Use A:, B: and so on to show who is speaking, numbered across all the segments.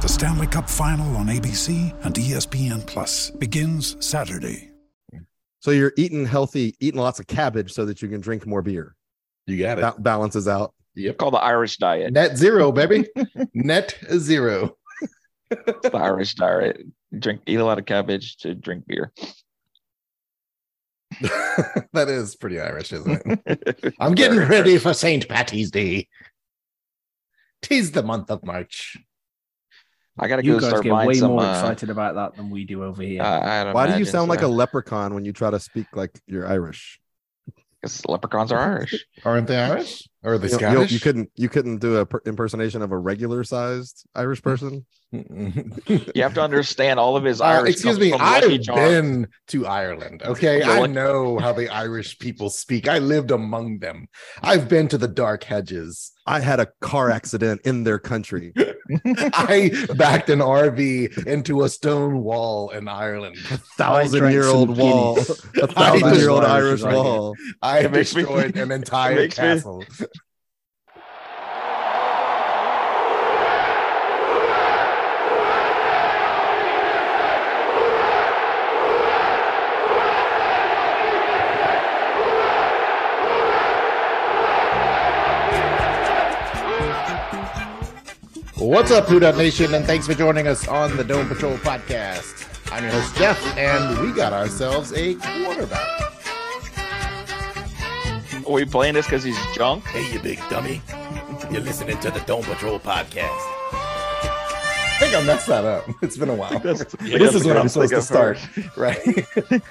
A: The Stanley Cup Final on ABC and ESPN Plus begins Saturday.
B: So you're eating healthy, eating lots of cabbage so that you can drink more beer.
C: You got it.
B: Ba- balances out.
C: Yep.
D: Called the Irish diet.
C: Net zero, baby. Net zero.
D: It's the Irish diet. Drink, eat a lot of cabbage to drink beer.
C: that is pretty Irish, isn't it? I'm getting ready for St. Patty's Day. Tis the month of March.
D: I gotta
E: You
D: go
E: guys
D: start
E: get
D: buying
E: way
D: some.
E: more
D: uh,
E: excited about that than we do over here.
D: I- I'd
B: Why do you
D: imagine
B: sound like a leprechaun when you try to speak like you're Irish?
D: 'Cause leprechauns are Irish.
C: Aren't they Irish? Or are they
B: You, you-
C: Scottish?
B: you couldn't you couldn't do a per- impersonation of a regular sized Irish person.
D: You have to understand all of his
C: Uh,
D: Irish.
C: excuse me, I've
D: Charms.
C: been to Ireland. Okay, I know how the Irish people speak. I lived among them. I've been to the dark hedges.
B: I had a car accident in their country.
C: I backed an RV into a stone wall in Ireland.
B: a
E: thousand
B: year old wall. a thousand year old Irish
E: Irish
B: wall.
C: I
D: makes me-
C: destroyed an entire
D: castle. me-
C: What's up, Who Dat Nation, and thanks for joining us on the Dome Patrol podcast. I'm your host Jeff, and we got ourselves a quarterback.
D: Are we playing this because he's junk?
F: Hey, you big dummy. You're listening to the Dome Patrol podcast.
C: I think I messed that up. It's been a while.
D: That's-
C: this is what I'm supposed to start,
D: heard.
C: right?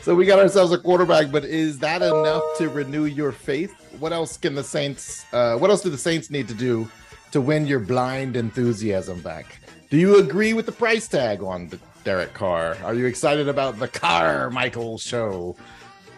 C: so we got ourselves a quarterback, but is that enough to renew your faith? What else can the Saints? Uh, what else do the Saints need to do to win your blind enthusiasm back? Do you agree with the price tag on the Derek Carr? Are you excited about the Carmichael show?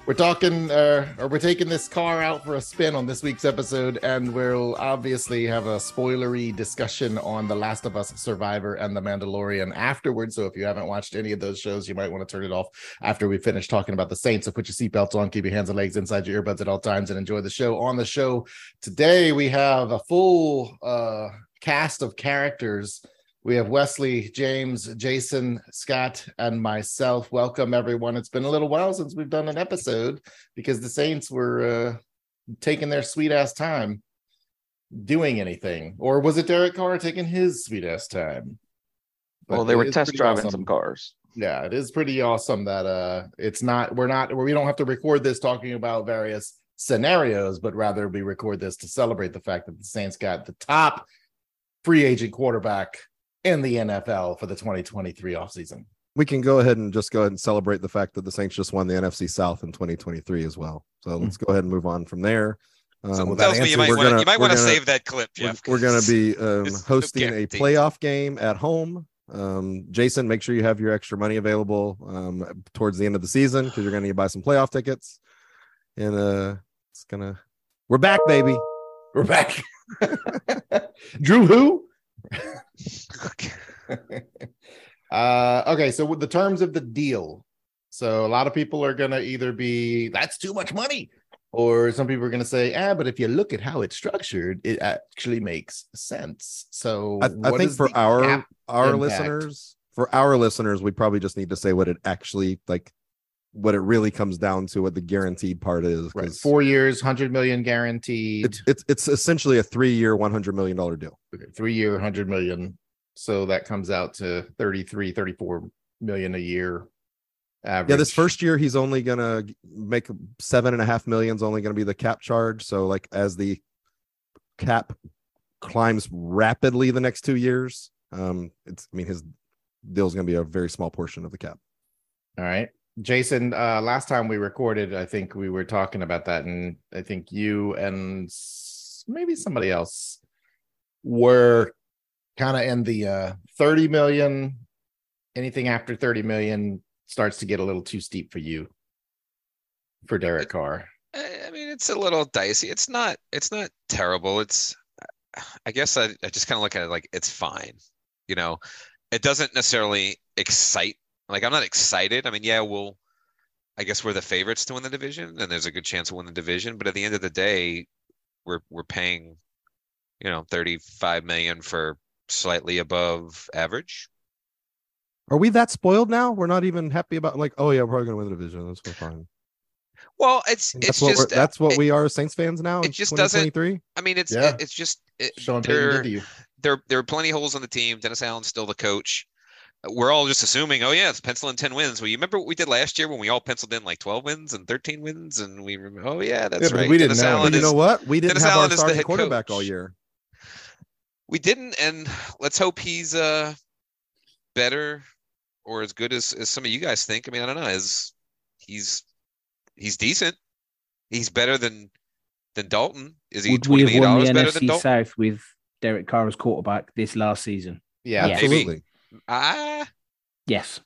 C: We're talking, uh, or we're taking this car out for a spin on this week's episode, and we'll obviously have a spoilery discussion on The Last of Us Survivor and The Mandalorian afterwards. So if you haven't watched any of those shows, you might want to turn it off after we finish talking about the Saints. So put your seatbelts on, keep your hands and legs inside your earbuds at all times, and enjoy the show. On the show today, we have a full uh, cast of characters. We have Wesley, James, Jason, Scott, and myself. Welcome, everyone. It's been a little while since we've done an episode because the Saints were uh, taking their sweet ass time doing anything. Or was it Derek Carr taking his sweet ass time?
D: Well, they were test driving
C: awesome.
D: some cars.
C: Yeah, it is pretty awesome that uh it's not we're not we don't have to record this talking about various scenarios, but rather we record this to celebrate the fact that the Saints got the top free agent quarterback in the NFL for the 2023 offseason.
B: We can go ahead and just go ahead and celebrate the fact that the Saints just won the NFC South in 2023 as well. So let's go ahead and move on from there. Um,
F: So
C: well,
F: tells
C: that
F: me you
C: answer-
F: might want to you might want to save that clip,
B: we're, we're going to be um, hosting a playoff game at home. Um, Jason, make sure you have your extra money available um, towards the end of the season because you're going to need to buy some playoff tickets. And uh, it's gonna, we're back, baby.
C: We're back. Drew who? Uh okay, so with the terms of the deal. So a lot of people are gonna either be that's too much money, or some people are gonna say, ah, but if you look at how it's structured, it actually makes sense. So
B: I, I think for our our
C: impact?
B: listeners, for our listeners, we probably just need to say what it actually like, what it really comes down to, what the guaranteed part is.
C: right, four years, hundred million guaranteed,
B: It's it's it's essentially a three year, one hundred million dollar deal. okay.
C: three year, hundred million. So that comes out to 33, 34 million a year. average.
B: Yeah, this first year he's only gonna make seven and a half million is only gonna be the cap charge. So like as the cap climbs rapidly the next two years, um, it's I mean his deal's gonna be a very small portion of the cap.
C: All right. Jason, uh last time we recorded, I think we were talking about that, and I think you and maybe somebody else were kind of in the uh 30 million. Anything after 30 million starts to get a little too steep for you for Derek Carr.
G: I mean, it's a little dicey. It's not. It's not terrible. It's. I guess I, I just kind of look at it like it's fine. You know, it doesn't necessarily excite. Like I'm not excited. I mean, yeah, we'll. I guess we're the favorites to win the division, and there's a good chance to win the division. But at the end of the day, we're we're paying, you know, 35 million for slightly above average.
B: Are we that spoiled now? We're not even happy about like, oh yeah, we're probably gonna win the division. That's so fine.
G: Well, it's
B: And
G: it's
B: that's what
G: just
B: we're, that's what
G: it-
B: we are Saints fans now.
G: it just doesn't-
B: 2023?
G: I mean, it's
C: Yeah.
G: it, it's just it,
C: Sean
G: there
C: you.
G: there there are plenty of holes on the team. Dennis Allen's still the coach. We're all just assuming, oh yeah, it's penciling ten wins. Well, you remember what we did last year when we all penciled in like twelve wins and thirteen wins, and we remember, oh yeah, that's
C: but
G: right.
C: we didn't
G: Dennis
C: know.
G: Allen
B: But you know what? We didn't
G: Dennis
B: have
G: Allen
B: our starting
G: head
B: quarterback all year.
G: We didn't, and let's hope he's uh better or as good as, as some of you guys think. I mean, I don't know. Is he's he's decent. He's better than than Dalton. Is he
E: Would
G: twenty
E: we have won the
G: dollars better than
E: NFC
G: Dalton?
E: South with Derek Carr as quarterback this last season?
C: Yeah,
E: Yeah.
B: Absolutely.
G: Ah,
E: Yes.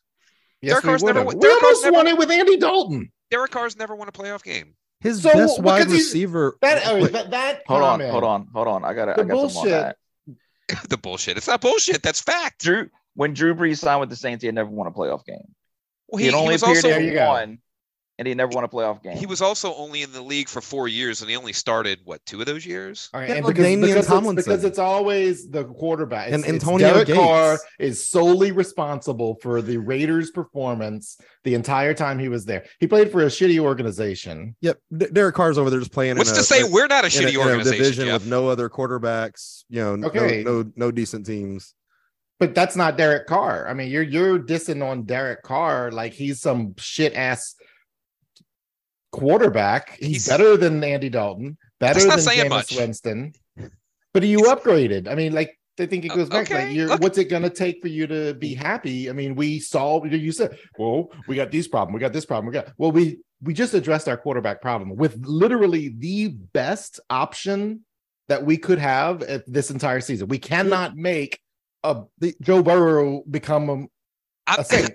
C: Yes,
G: Derek Carr's never won-
C: We
G: Derek Carr's
C: almost
G: never-
C: won it with Andy Dalton.
G: Derek Carr's never won a playoff game.
B: His
C: So,
B: best wide receiver.
C: That, oh,
B: Wait,
C: that, that
D: Hold on,
C: comment-
D: hold on, hold on. I got to
C: The
D: I got some on
C: bullshit.
D: That.
G: the bullshit. It's not bullshit. That's fact.
D: Drew, when Drew Brees signed with the Saints, he had never won a playoff game.
G: Well,
D: He,
G: he,
D: had
G: he
D: only
G: was
D: appeared
G: also
C: There you
D: in
C: go.
D: one, and he never won a playoff game.
G: he was also only in the league for four years, and he only started what two of those years.
C: All right,
B: Yeah,
C: and because,
B: Damian
C: because, it's, because it's always the quarterback. It's,
B: And Antonio
C: Derek
B: Gates.
C: Carr is solely responsible for the Raiders' performance the entire time he was there. He played for a shitty organization.
B: Yep, D- Derek Carr's over there just playing.
G: What's
B: in
G: to
B: a,
G: say
B: a-
G: we're not a
B: in a-
G: shitty
B: in a
G: organization?
B: division
G: Jeff?
B: with no other quarterbacks. You know, no- no, no decent teams.
C: But that's not Derek Carr. I mean, you're you're dissing on Derek Carr like he's some shit ass quarterback. He's,
G: He's-
C: better than Andy Dalton, better than
G: saying
C: Jameis. Winston. But you upgraded. I mean, like I think it
G: Uh,
C: goes back. Like,
G: okay,
C: you're,
G: look-
C: what's it going to take for you to be happy? I mean, we saw you said, well, we got these problem, we got this problem, we got. Well, we we just addressed our quarterback problem with literally the best option that we could have at this entire season. We cannot make a
B: The-
C: Joe Burrow become a,
G: I-
C: a saint.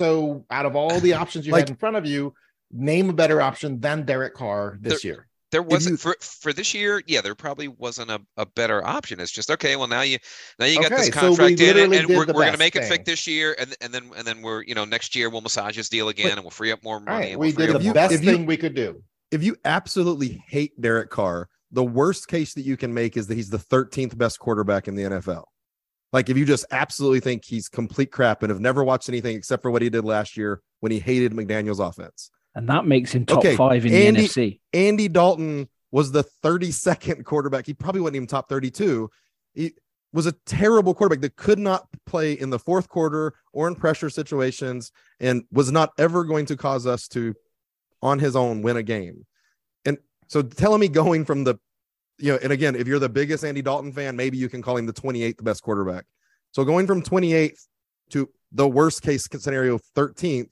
C: So, out of all the options you
B: Like-
C: had in front of you, name a better option than Derek Carr this year.
G: there wasn't
B: you-
G: for for this year. Yeah, there probably wasn't a, a better option. It's just okay. Well, now you now you got this
C: Okay, so
G: contract in, and, and we're, we're gonna
C: best
G: make it fit this year, and and then and then we're you know next year we'll massage his deal again, and we'll free up more money.
C: right,
G: and
C: we
G: we'll free
C: did
G: up
C: the best
B: if you-
C: thing we could do.
B: If you absolutely hate Derek Carr, the worst case that you can make is that he's the 13th best quarterback in the NFL. Like if you just absolutely think he's complete crap and have never watched anything except for what he did last year when he hated McDaniel's offense.
E: And that makes him top
B: Okay,
E: five in
B: Andy-
E: the NFC.
B: Andy Dalton was the 32nd quarterback. He probably wasn't even top 32. He was a terrible quarterback that could not play in the fourth quarter or in pressure situations and was not ever going to cause us to, on his own, win a game. And so telling me going from the, you know, and again, if you're the biggest Andy Dalton fan, maybe you can call him the 28th best quarterback. So going from 28th to the worst case scenario 13th,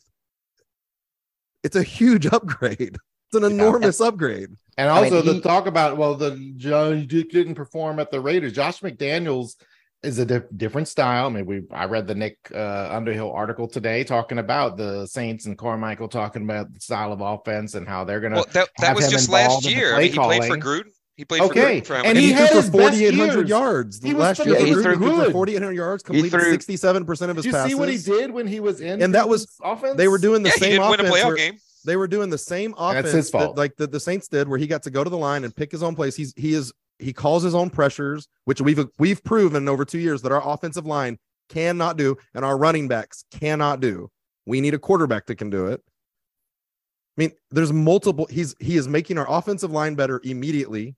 B: it's a huge upgrade. It's an enormous upgrade.
C: And
D: I mean,
C: also
D: he-
C: the talk about well, the Joe didn't perform at the Raiders. Josh McDaniels is a di- different style. I mean, we I read the Nick uh, Underhill article today talking about the Saints and Carmichael talking about the style of offense and how they're gonna.
G: Well, that, that
C: have
G: was
C: him
G: just last year. I mean, he played for
C: calling.
G: Gruden. He played
C: Okay,
G: for for how
C: and he
B: he,
C: had
B: threw
C: his
B: for 4,800
C: years.
B: yards
C: He was
B: last year.
C: phenomenal.
B: For
D: He threw
B: he threw
C: good.
B: 4,800 yards,
D: He
B: completed 67% of his
C: Did you
B: passes.
C: see what he did when he was in?
B: And that was-
C: Gruden offense.
B: They were doing the
G: yeah, he
B: same
G: didn't win a
B: offense.
G: playoff
B: where-
G: game.
B: They were doing the same offense
C: That's his
B: that,
C: fault.
B: like the, the Saints did, where he got to go to the line and pick his own place. He's he is he calls his own pressures, which we've we've proven over two years that our offensive line cannot do, and our running backs cannot do. We need a quarterback that can do it. I mean, there's multiple. He's he is making our offensive line better immediately,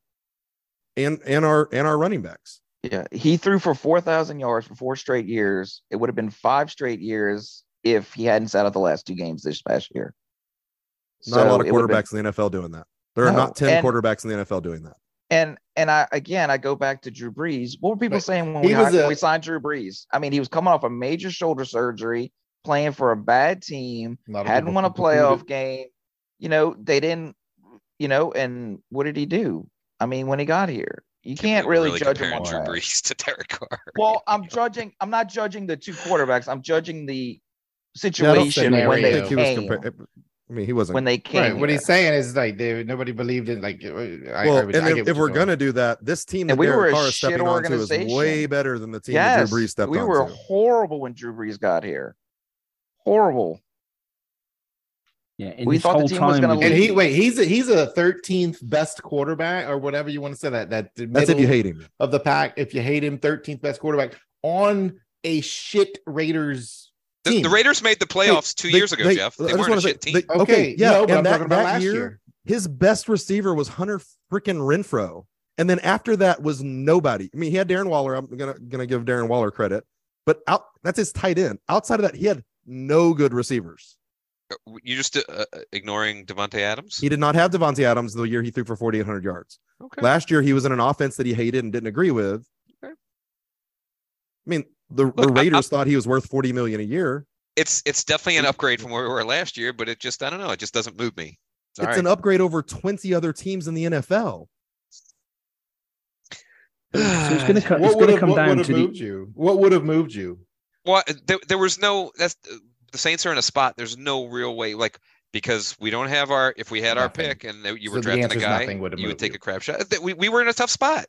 B: and and our and our running backs.
D: Yeah, he threw for 4,000 yards for four straight years. It would have been five straight years
H: if he hadn't sat out the last two games this past year.
B: Not a lot of
H: it would've been-
B: quarterbacks in the NFL doing that. There are
H: No,
B: not 10
H: and-
B: quarterbacks in the NFL doing that.
H: And and I again I go back to Drew Brees. What were people
C: But
H: saying when
C: he
H: we,
C: was
H: hired- when we signed Drew Brees? I mean, he was coming off a major shoulder surgery, playing for a bad team,
C: A
H: hadn't
C: people
H: won a playoff game. You know, they didn't. You know, and what did he do? I mean, when he got here, you can't
G: We're
H: really, judge him
G: comparing
H: on
G: Drew. Brees to Derek Carr.
H: Well, I'm judging. I'm not judging the two quarterbacks. I'm judging the
B: Yeah, I don't
H: situation
B: think-
H: when they
B: think he was
H: came.
B: compar- I mean, he wasn't.
H: when they came.
C: Right. What he's saying is like they, nobody believed in like. I,
B: well,
C: I,
B: and
C: I get
B: if, if we're gonna do that, this team that
H: And we were
B: Derek
H: a
B: Carr is stepping onto is way better than the team that Drew Brees stepped
H: we
B: onto.
H: were horrible when Drew Brees got here. Horrible.
E: Yeah,
H: We thought the
E: whole
H: team was gonna
E: with-
C: And he wait, he's a, he's a 13th best quarterback or whatever you want to say that that
B: That's if you hate him.
C: of the pack. If you hate him, 13th best quarterback on a shit Raiders
G: The,
C: team.
G: the Raiders made the playoffs two
B: They-
G: years ago,
B: they-
G: Jeff. They
B: just
G: weren't
B: wanna
G: a
B: say,
G: shit team.
B: they-
C: okay,
B: okay, yeah,
C: no, but
B: and
C: I'm
B: that,
C: talking about
B: that
C: last
B: year,
C: year.
B: his best receiver was Hunter freaking Renfrow, and then after that was nobody. I mean, he had Darren Waller. I'm gonna gonna give Darren Waller credit, but out that's his tight end. Outside of that, he had no good receivers.
G: You just uh, uh, ignoring Davante Adams?
B: He did not have Davante Adams the year he threw for 4,800 yards.
G: Okay.
B: Last year, he was in an offense that he hated and didn't agree with.
G: Okay.
B: I mean, the,
G: Look,
B: the
G: I-
B: Raiders thought he was worth 40 million a year.
G: It's it's definitely an upgrade from where we were last year, but it just I don't know. It just doesn't move me. It's
B: it's
G: right.
B: an upgrade over 20 other teams in the NFL.
E: So it's going to come. It's
C: What
E: going
C: would
E: to
C: have
E: come
C: what
E: down
C: would have
E: to
C: moved
E: the.
C: you? What would have moved you?
G: Well, there, there was no that's the Saints are in a spot. There's no real way like because we don't have our if we had our pick and you were
C: the
G: drafting a guy,
C: nothing would have
G: you would take
C: you.
G: a crap shot. We, we were in a tough spot.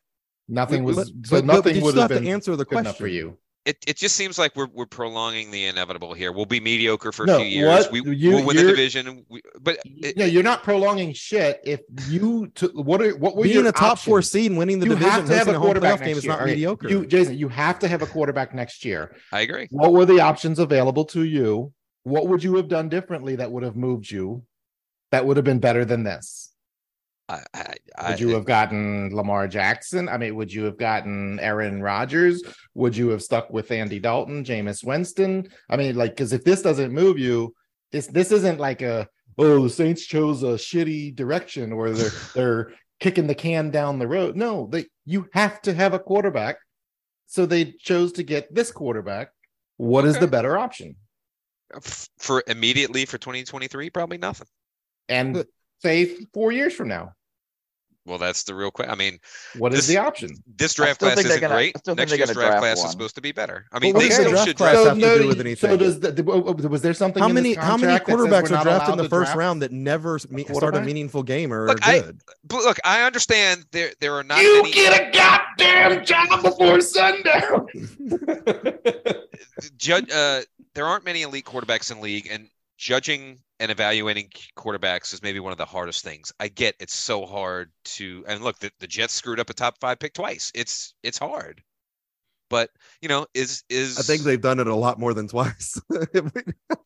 C: Nothing
B: But-
C: was
B: but-
C: so
B: but- but
C: nothing
B: you
C: would have
B: have to
C: been
B: answer the
C: good enough for you.
G: It it just seems like we're we're prolonging the inevitable here. We'll be mediocre for
C: No,
G: a few years.
C: what?
G: We
C: You-
G: will win the division. We, but it,
C: No, you're not prolonging shit. If you took what are what were
B: Being
C: your
B: a top four
C: options?
B: seed and winning the
C: you
B: division,
C: have to have a
B: a
C: quarterback
B: playoff game
C: next
B: is
C: year.
B: not
C: All right,
B: mediocre.
C: You, Jason, you have to have a quarterback next year.
G: I agree.
C: What were the options available to you? What would you have done differently that would have moved you? That would have been better than this.
G: I, I,
C: Would you have gotten Lamar Jackson? I mean, would you have gotten Aaron Rodgers? Would you have stuck with Andy Dalton, Jameis Winston? I mean, like, because if this doesn't move you, this this isn't like a oh the Saints chose a shitty direction or they're they're kicking the can down the road. No, they you have to have a quarterback. So they chose to get this quarterback. What is
G: Okay.
C: the better option?
G: for immediately for 2023? Probably nothing.
C: And say four years from now,
G: Well, that's the real question. I mean,
C: what is
G: This-
C: the option?
G: this draft
H: still
G: class
H: think they're
G: isn't
H: gonna-
G: great.
H: I
G: Next year's draft
H: draft
G: class
H: one.
G: is supposed to be better. I mean,
B: what
G: they
B: does the draft
G: should
B: class
G: draft.
B: have to do with anything?
C: So does the, was there something?
B: How
C: in this
B: many how many
C: contract that says
B: quarterbacks
C: we're
B: drafted in the first
C: draft?
B: round that never s- me- start a meaningful game or are
G: Look, I-
B: good?
G: But look, I understand there there are not
C: You
G: many.
C: get a goddamn job before sundown.
G: judge uh there aren't many elite quarterbacks in league and judging and evaluating quarterbacks is maybe one of the hardest things i get it's so hard to and look the, the jets screwed up a top five pick twice it's it's hard but you know is is
B: I think they've done it a lot more than twice.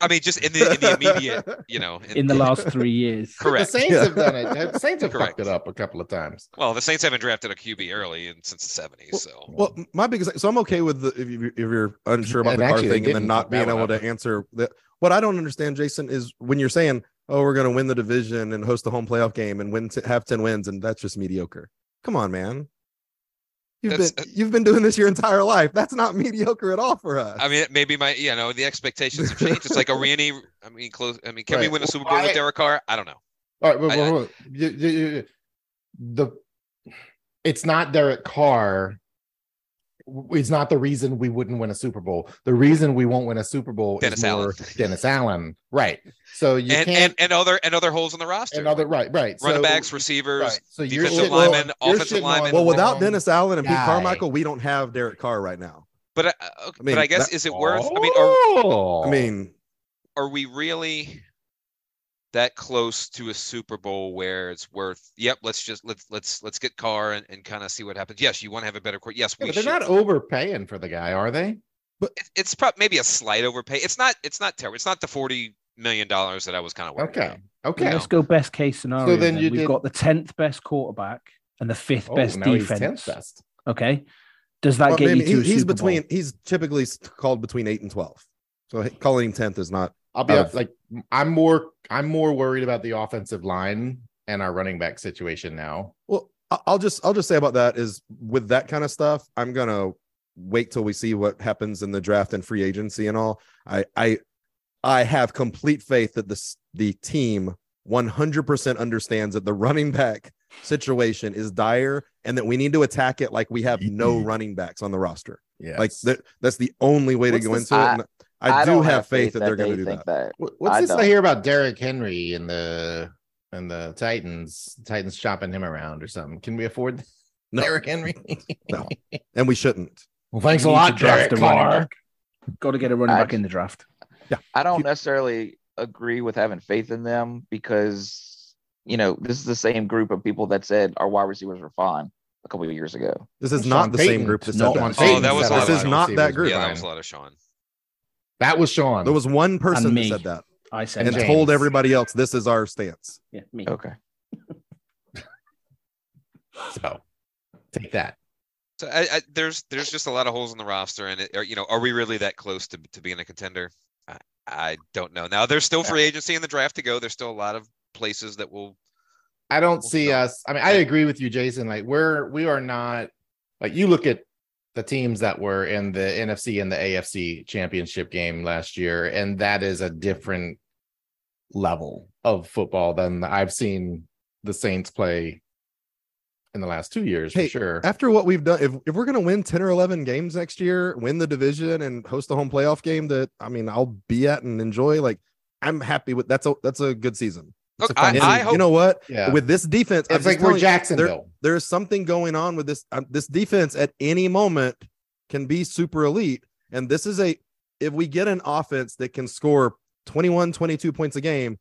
G: i mean just in the in the immediate you know
E: in the last three years. Correct.
C: the
G: correct
C: Saints
B: Yeah.
C: have done it. The Saints have
G: Correct.
C: fucked it up a couple of times.
G: well the saints haven't drafted a qb early in, since the 70s so
B: Well, my biggest so I'm okay with the if, you, if you're unsure about
C: And
B: the car thing and then
C: didn't
B: being
C: that one
B: able
C: up.
B: to answer that. What I don't understand, Jason, is when you're saying, "Oh, we're going to win the division and host a home playoff game and win t- have ten wins," and that's just mediocre. Come on, man. You've
G: That's-
B: been you've been doing this your entire life. That's not mediocre at all for us.
G: I mean, maybe my, you know, the expectations have changed. It's like a Randy. I mean, close. I mean, can we win a Super Bowl
C: I-
G: with Derek Carr? I don't know.
C: All right, wait,
G: I-
C: wait, wait. You- you- you- the it's not Derek Carr. It's not the reason we wouldn't win a Super Bowl. The reason we won't win a Super Bowl
G: Dennis
C: is more
G: Allen.
C: Dennis Allen, right? So you
G: and,
C: can't
G: and and other and other holes in the roster.
C: another right, right.
G: running
C: So-
G: backs, receivers,
C: right. So you're
G: defensive
C: shitting on-
G: linemen,
C: you're
G: offensive
C: shitting on
G: linemen.
B: well, without Dennis Allen and Pete. Carmichael, we don't have Derek Carr right now.
G: But uh, okay,
B: mean,
G: but I guess
B: that-
G: is it worth? I mean, are
C: Oh.
B: I mean,
G: are we really that close to a Super Bowl where it's worth? Yep, let's just let's let's let's get Carr and, and kind of see what happens. Yes, you want to have a better court. Yes,
C: Yeah,
G: we
C: but they're
G: should.
C: not overpaying for the guy, are they?
G: It- it's probably maybe a slight overpay. It's not. It's not terrible. It's not the forty million dollars that I was kind of worried
C: Okay.
G: about.
C: Okay.
E: Let's go best case scenario.
C: then
E: then.
C: you
E: We've
C: did-
E: got the tenth best quarterback and the fifth
C: Oh,
E: best
C: now he's
E: defense.
C: 10th best.
E: Okay. Does that
B: well,
E: get
B: maybe
E: you to
B: he-
E: a
B: he's
E: Super
B: between
E: Bowl?
B: he's typically called between eight and twelve. So calling him tenth is not.
C: I'll be oh.
B: Out
C: honest, like I'm more I'm more worried about the offensive line and our running back situation now.
B: Well, I- I'll just I'll just say about that is with that kind of stuff, I'm gonna wait till we see what happens in the draft and free agency and all. I I I have complete faith that this the team 100% understands that the running back situation is dire and that we need to attack it like we have no running backs on the roster.
C: Yeah,
B: Like that, that's the only way
C: What's
B: to go
C: this-
B: into it.
H: I-
B: I, do
H: don't
B: have faith that, they're going to do
H: think
B: that.
C: what's
H: I
C: this I
H: don't.
C: hear about Derrick Henry and the and the Titans Titans shopping him around or something? Can we afford
B: No.
C: Derrick Henry?
B: No. And we shouldn't.
C: Well, thanks a
E: We need
C: lot,
E: draft
C: Derek Carr.
E: Got to get a running
H: I-
E: back in the draft.
H: Yeah, I don't
B: You-
H: necessarily agree with having faith in them because you know this is the same group of people that said our wide receivers were fine a couple of years ago.
B: This is
C: Sean
B: not the
C: Payton.
B: same group that
C: No,
B: said
C: Sean
B: that.
G: Oh, that was
C: said
G: a lot
C: our
G: of
B: This is not that group.
G: Yeah, that was a lot of Sean.
C: That was Sean.
B: There was one person
E: me.
B: that said that
E: I said
B: and
C: James.
B: told everybody else this is our stance.
E: yeah, me.
H: Okay.
C: so take that.
G: So I, I, there's there's just a lot of holes in the roster, and it, are, you know, are we really that close to to being a contender? I, I don't know. Now there's still free agency in the draft to go. There's still a lot of places that will.
C: I don't
G: Well,
C: see
G: no.
C: us. I mean, I agree with you, Jason. Like we're we are not like you look at the teams that were in the NFC and the AFC championship game last year, and that is a different level of football than I've seen the Saints play in the last two years
B: Hey,
C: for sure.
B: After what we've done, if, if we're going to win 10 or 11 games next year, win the division and host a home playoff game that I mean, I'll be at and enjoy, like I'm happy with that's a that's a good season. It's
G: Look, I- I hope-
B: you know what?
C: Yeah,
B: With this defense, I'm
C: it's
B: just
C: like we're
B: telling you,
C: Jacksonville.
B: there is something going on with this um, this defense at any moment can be super elite and this is a if we get an offense that can score 21 22 points a game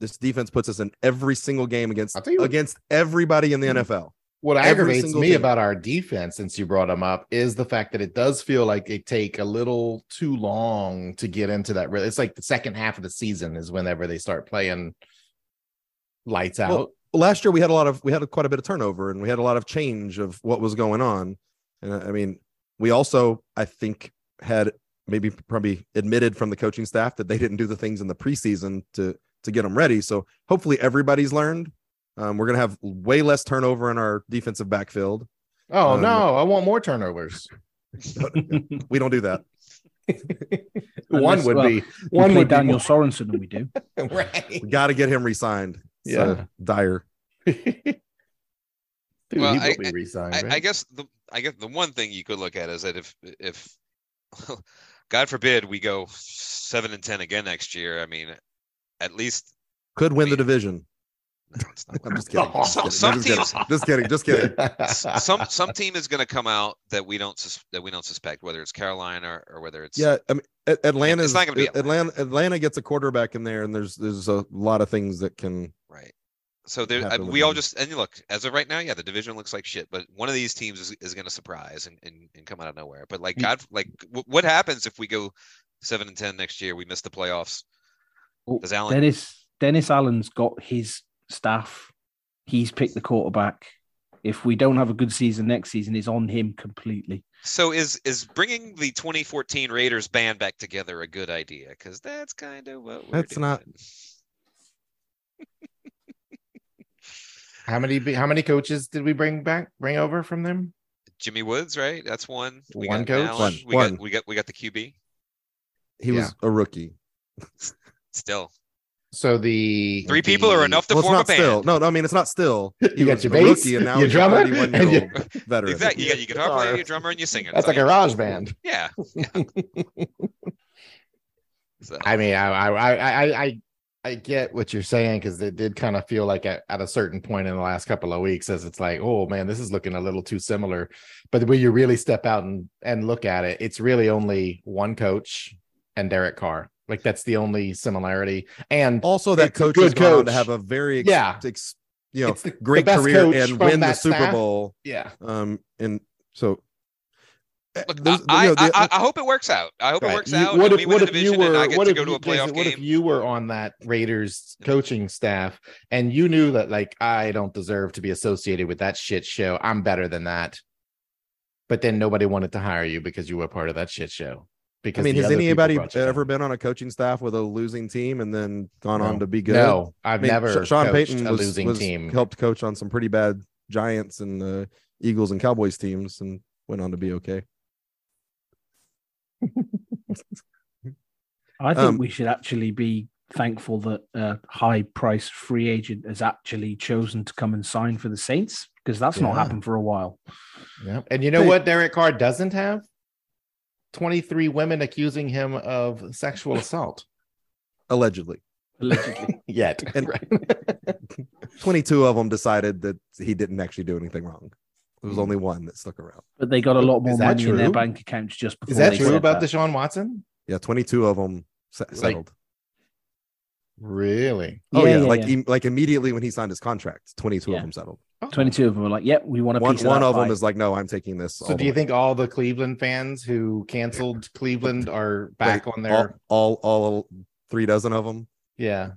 B: this defense puts us in every single game against
C: I'll tell you what-
B: against everybody in the
C: Hmm.
B: NFL
C: What aggravates me
B: team.
C: about our defense, since you brought them up, is the fact that it does feel like it take a little too long to get into that. It's like the second half of the season is whenever they start playing lights out.
B: Well, last year we had a lot of we had quite a bit of turnover and we had a lot of change of what was going on and i mean we also i think had maybe probably admitted from the coaching staff that they didn't do the things in the preseason to to get them ready so hopefully everybody's learned um, we're going to have way less turnover in our defensive backfield
C: oh
B: um,
C: no, I want more turnovers.
B: we don't do that
C: one
E: Unless-
C: would
E: well,
C: be one
E: play
C: would
E: Daniel
C: be
E: Sorensen, and we do.
C: right.
B: we got to get him re-signed It's,
C: Yeah.
B: dire
C: Dude,
G: Well,
C: he will
G: I-
C: be re-signed.
G: I,
C: right?
G: I guess the I guess the one thing you could look at is that if if God forbid we go seven and ten again next year, I mean, at least
B: could win the division
G: no, it's not.
B: I'm just kidding, oh,
C: Some-
B: just,
G: some
B: kidding. just kidding just kidding just kidding
G: some some team is going to come out that we don't sus- that we don't suspect, whether it's Carolina or, or whether it's
B: Yeah, I mean, A- Atlanta's
G: not gonna be
B: Atlanta. Atlanta gets a quarterback in there, and there's there's a lot of things that can.
G: right. So there, I, we all
B: them.
G: just and you look as of right now, yeah, the division looks like shit, but one of these teams is, is going to surprise and, and, and come out of nowhere. But like
E: mm.
G: God, like w- what happens if we go seven and ten next year? We miss the playoffs.
E: Oh,
G: Does Allen?
E: Dennis Dennis Allen's got his staff. He's picked the quarterback. If we don't have a good season next season, it's on him completely.
G: So is is bringing the 2014 Raiders band back together a good idea? Because that's kind of what we're
B: That's not-
C: how many how many coaches did we bring back bring over from them?
G: Jimmy Woods, right? That's one. We
C: One
G: got
C: coach?
G: Allen.
B: One-
G: We
B: one.
G: got we got we got the QB.
B: He was a rookie.
G: Still,
C: So the
G: three people are enough to
B: well, it's
G: form a
B: not still.
G: band.
B: No, no, I mean it's not still. He
C: You got your
B: a
C: bass,
B: rookie, and now
C: your drummer, and
B: year
C: your-
B: veteran.
G: Exactly. You got your guitar player, your drummer, and your singer.
C: That's like a
G: all you
C: garage band.
G: need. Yeah. So,
C: I mean, I I I I I, I get what you're saying because it did kind of feel like at, at a certain point in the last couple of weeks, as it's like, oh man, this is looking a little too similar. But when you really step out and and look at it, it's really only one coach and Derek Carr. Like that's the only similarity. And
B: Also, that
C: It's
B: coach
C: good
B: has gone on to have a very ex-
C: Yeah.
B: ex- you know
C: it's the, the
B: great
C: best
B: career and win the Super
C: staff.
B: Bowl.
C: Yeah,
B: Um, and so uh,
G: Look, I,
B: you know, the-
G: I, I hope it works out. I hope it works
C: You-
G: out.
C: What
G: and
C: if,
G: we
C: what if you
G: division
C: were? What if,
G: go to a
C: you-
G: playoff
C: Jason, what if you were on that Raiders coaching staff and you knew that like I don't deserve to be associated with that shit show. I'm better than that. But then nobody wanted to hire you because you were part of that shit show. Because
B: I mean, has anybody
C: brought you down.
B: ever been on a coaching staff with a losing team and then gone on to be good?
C: No, I've
B: I mean,
C: never
B: Sh- Sean
C: coached
B: Payton
C: a
B: was,
C: losing
B: was-
C: team.
B: helped coach on some pretty bad Giants and uh, Eagles and Cowboys teams and went on to be okay.
E: I think
B: Um,
E: we should actually be thankful that a high price free agent has actually chosen to come and sign for the Saints because that's not happened for a while.
C: Yeah. And you know
B: Hey.
C: what Derek Carr doesn't have? 23 women accusing him of sexual assault.
B: Allegedly,
E: Allegedly.
C: Yet.
B: And-
C: Right.
B: 22 of them decided that he didn't actually do anything wrong. There was hmm. only one that stuck around.
E: but they got a lot more
C: Is that
E: money in their bank accounts just before
C: Is that
E: they
C: true about
E: that.
C: Deshaun Watson?
B: Yeah, 22 of them settled.
C: Really?
B: oh yeah,
E: Yeah, yeah,
B: like
E: yeah.
B: im- like immediately when he signed his contract, 22
E: Yeah.
B: of them settled.
C: Oh.
E: 22 of them were like, yep, we want a
B: One
E: piece
B: one
E: of,
B: of them is like, no, I'm taking this.
C: So do you
B: way."
C: think all the Cleveland fans who canceled Cleveland are back
B: Like,
C: on their
B: all, all all three dozen of them?
C: yeah?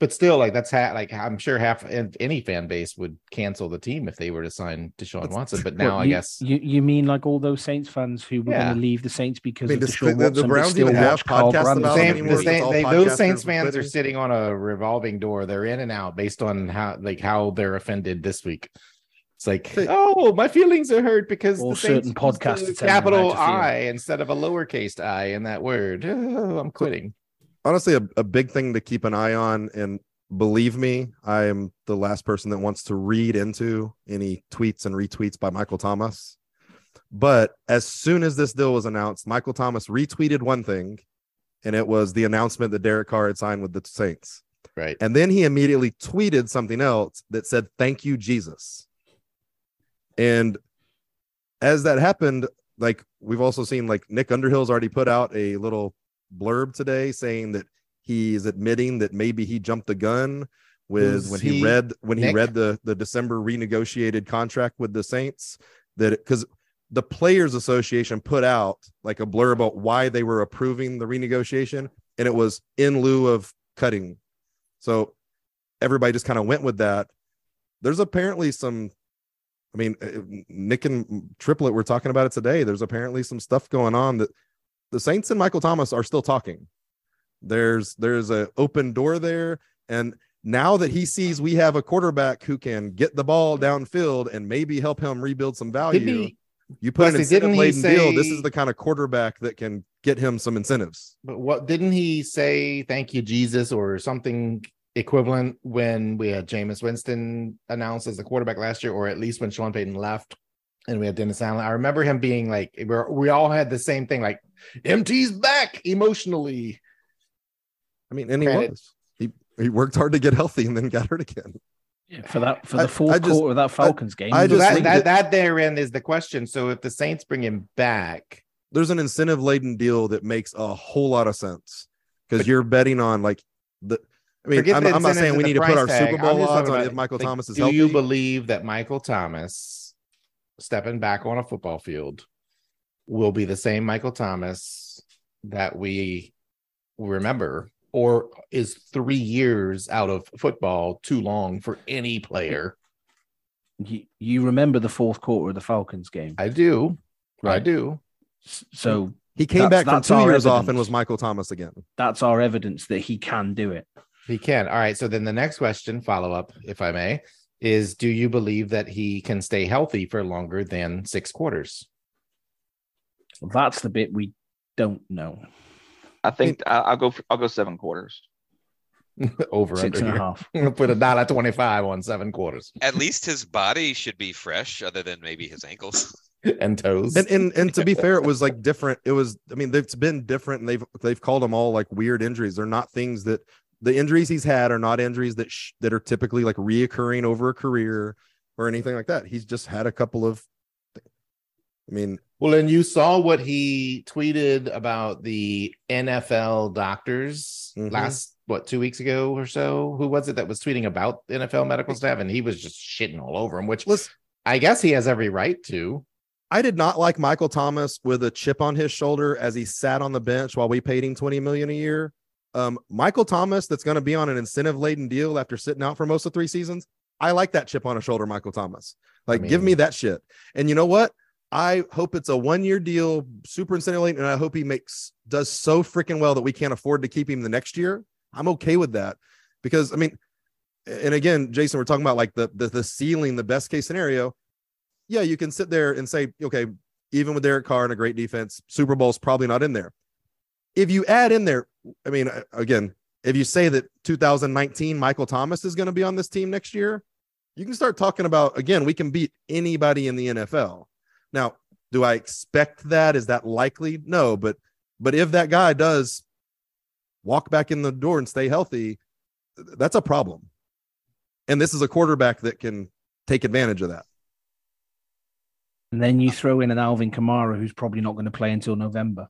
C: But still, like that's ha- like I'm sure half of any fan base would cancel the team if they were to sign Deshaun
B: That's-
C: Watson. But
E: What,
C: now I
E: you,
C: guess
E: you you mean like all those Saints fans who were
C: Yeah.
E: going to leave the Saints because
B: I mean,
E: of Deshaun
B: the- the
E: Watson, but
B: Browns
E: still
B: even have
E: watch Carl
B: podcasts about
C: the
B: it
C: same,
B: anymore?
C: the
B: It's
C: same they, those Saints fans are sitting on a revolving door. They're in and out based on how like how they're offended this week. It's like,
B: Hey.
C: oh, my feelings are hurt because
E: Or
C: the Saints
E: certain
C: used
E: podcasts
C: the
E: are telling them how
C: capital. I instead of a lowercase I in that word. Oh, I'm quitting.
B: Honestly a, a big thing to keep an eye on and believe me i am the last person that wants to read into any tweets and retweets by michael thomas. But as soon as this deal was announced michael thomas retweeted one thing and it was the announcement that derek carr had signed with the saints.
C: Right.
B: and then he immediately tweeted something else that said thank you jesus. And as that happened like we've also seen like nick underhill's already put out a little blurb today saying that he's admitting that maybe he jumped the gun with
C: Who's
B: when he,
C: he?
B: read when he read the the december renegotiated contract with the saints that because the players association put out like a blurb about why they were approving the renegotiation and it was in lieu of cutting. So everybody just kind of went with that. There's apparently some i mean uh, nick and Triplett were talking about it today. There's apparently some stuff going on that the saints and michael thomas are still talking. There's there's a open door there. And now that he sees we have a quarterback who can get the ball downfield and maybe help him rebuild some value
C: he,
B: you put an incentive laden deal. This is the kind of quarterback that can get him some incentives.
C: But what didn't he say? Thank you, Jesus, or something equivalent when we had Jameis Winston announced as the quarterback last year, or at least when Sean Payton left and we had Dennis Allen. I remember him being like, we're, we all had the same thing, like MT's back emotionally.
B: i mean and he
C: Granted-
B: was he he worked hard to get healthy and then got hurt again
E: Yeah, for that for
B: I-
E: the fourth
B: I just-
E: quarter of that Falcons game.
B: I
E: he
C: So
E: was
B: just
C: that,
B: think
C: that,
B: that-
C: that therein is the question. So if the Saints bring him back,
B: there's an incentive laden deal that makes a whole lot of sense because you're betting on like the. I mean, I'm, I'm not saying we need to put our
C: tag.
B: Super Bowl odds on if Michael
C: like,
B: Thomas is healthy.
C: do
B: healthy.
C: you believe that Michael Thomas stepping back on a football field will be the same Michael Thomas that we remember, or is three years out of football too long for any player?
E: you, you remember the fourth quarter of the Falcons game.
C: I do. I do.
E: So
B: he came
E: That's-
B: back from two
E: our
B: years off and was Michael Thomas again.
E: that's our evidence that he can do it.
C: He can. All right. So then the next question, follow up, if I may, is do you believe that he can stay healthy for longer than six quarters?
E: That's the bit we don't know.
H: I think I, I'll go. For, I'll go seven quarters.
C: Over
E: Six
C: under
E: and a half.
C: Put a dollar twenty-five on seven quarters
G: At least his body should be fresh, other than maybe his ankles.
C: and toes.
B: And and and to be fair, it was like different. It was. I mean, it's been different, and they've they've called them all like weird injuries. They're not things that the injuries he's had are not injuries that sh- that are typically like reoccurring over a career or anything like that. He's just had a couple of. I mean,
C: well, and you saw what he tweeted about the NFL doctors
B: Mhm.
C: last what two weeks ago or so. Who was it that was tweeting about NFL medical staff? And he was just shitting all over him, which
B: listen,
C: I guess he has every right to.
B: I did not like Michael Thomas with a chip on his shoulder as he sat on the bench while we paid him 20 million a year. Um, Michael Thomas, that's going to be on an incentive laden deal after sitting out for most of three seasons. I like that chip on his shoulder, Michael Thomas. Like, give
C: mean-
B: me that shit. And you know what? I hope it's a one year deal, super incentive, laden, and I hope he makes does so freaking well that we can't afford to keep him the next year. I'm okay with that because I mean, and again, Jason, we're talking about like the the, the ceiling, the best case scenario. Yeah, you can sit there and say, okay, even with Derek Carr and a great defense, Super Bowl's probably not in there. If you add in there, I mean, uh, again, if you say that 2019 Michael Thomas is going to be on this team next year, you can start talking about again, we can beat anybody in the NFL. Now, do I expect that? Is that likely? No, but but if that guy does walk back in the door and stay healthy, that's a problem. And this is a quarterback that can take advantage of that.
E: And then you throw in an Alvin Kamara who's probably not going to play until November.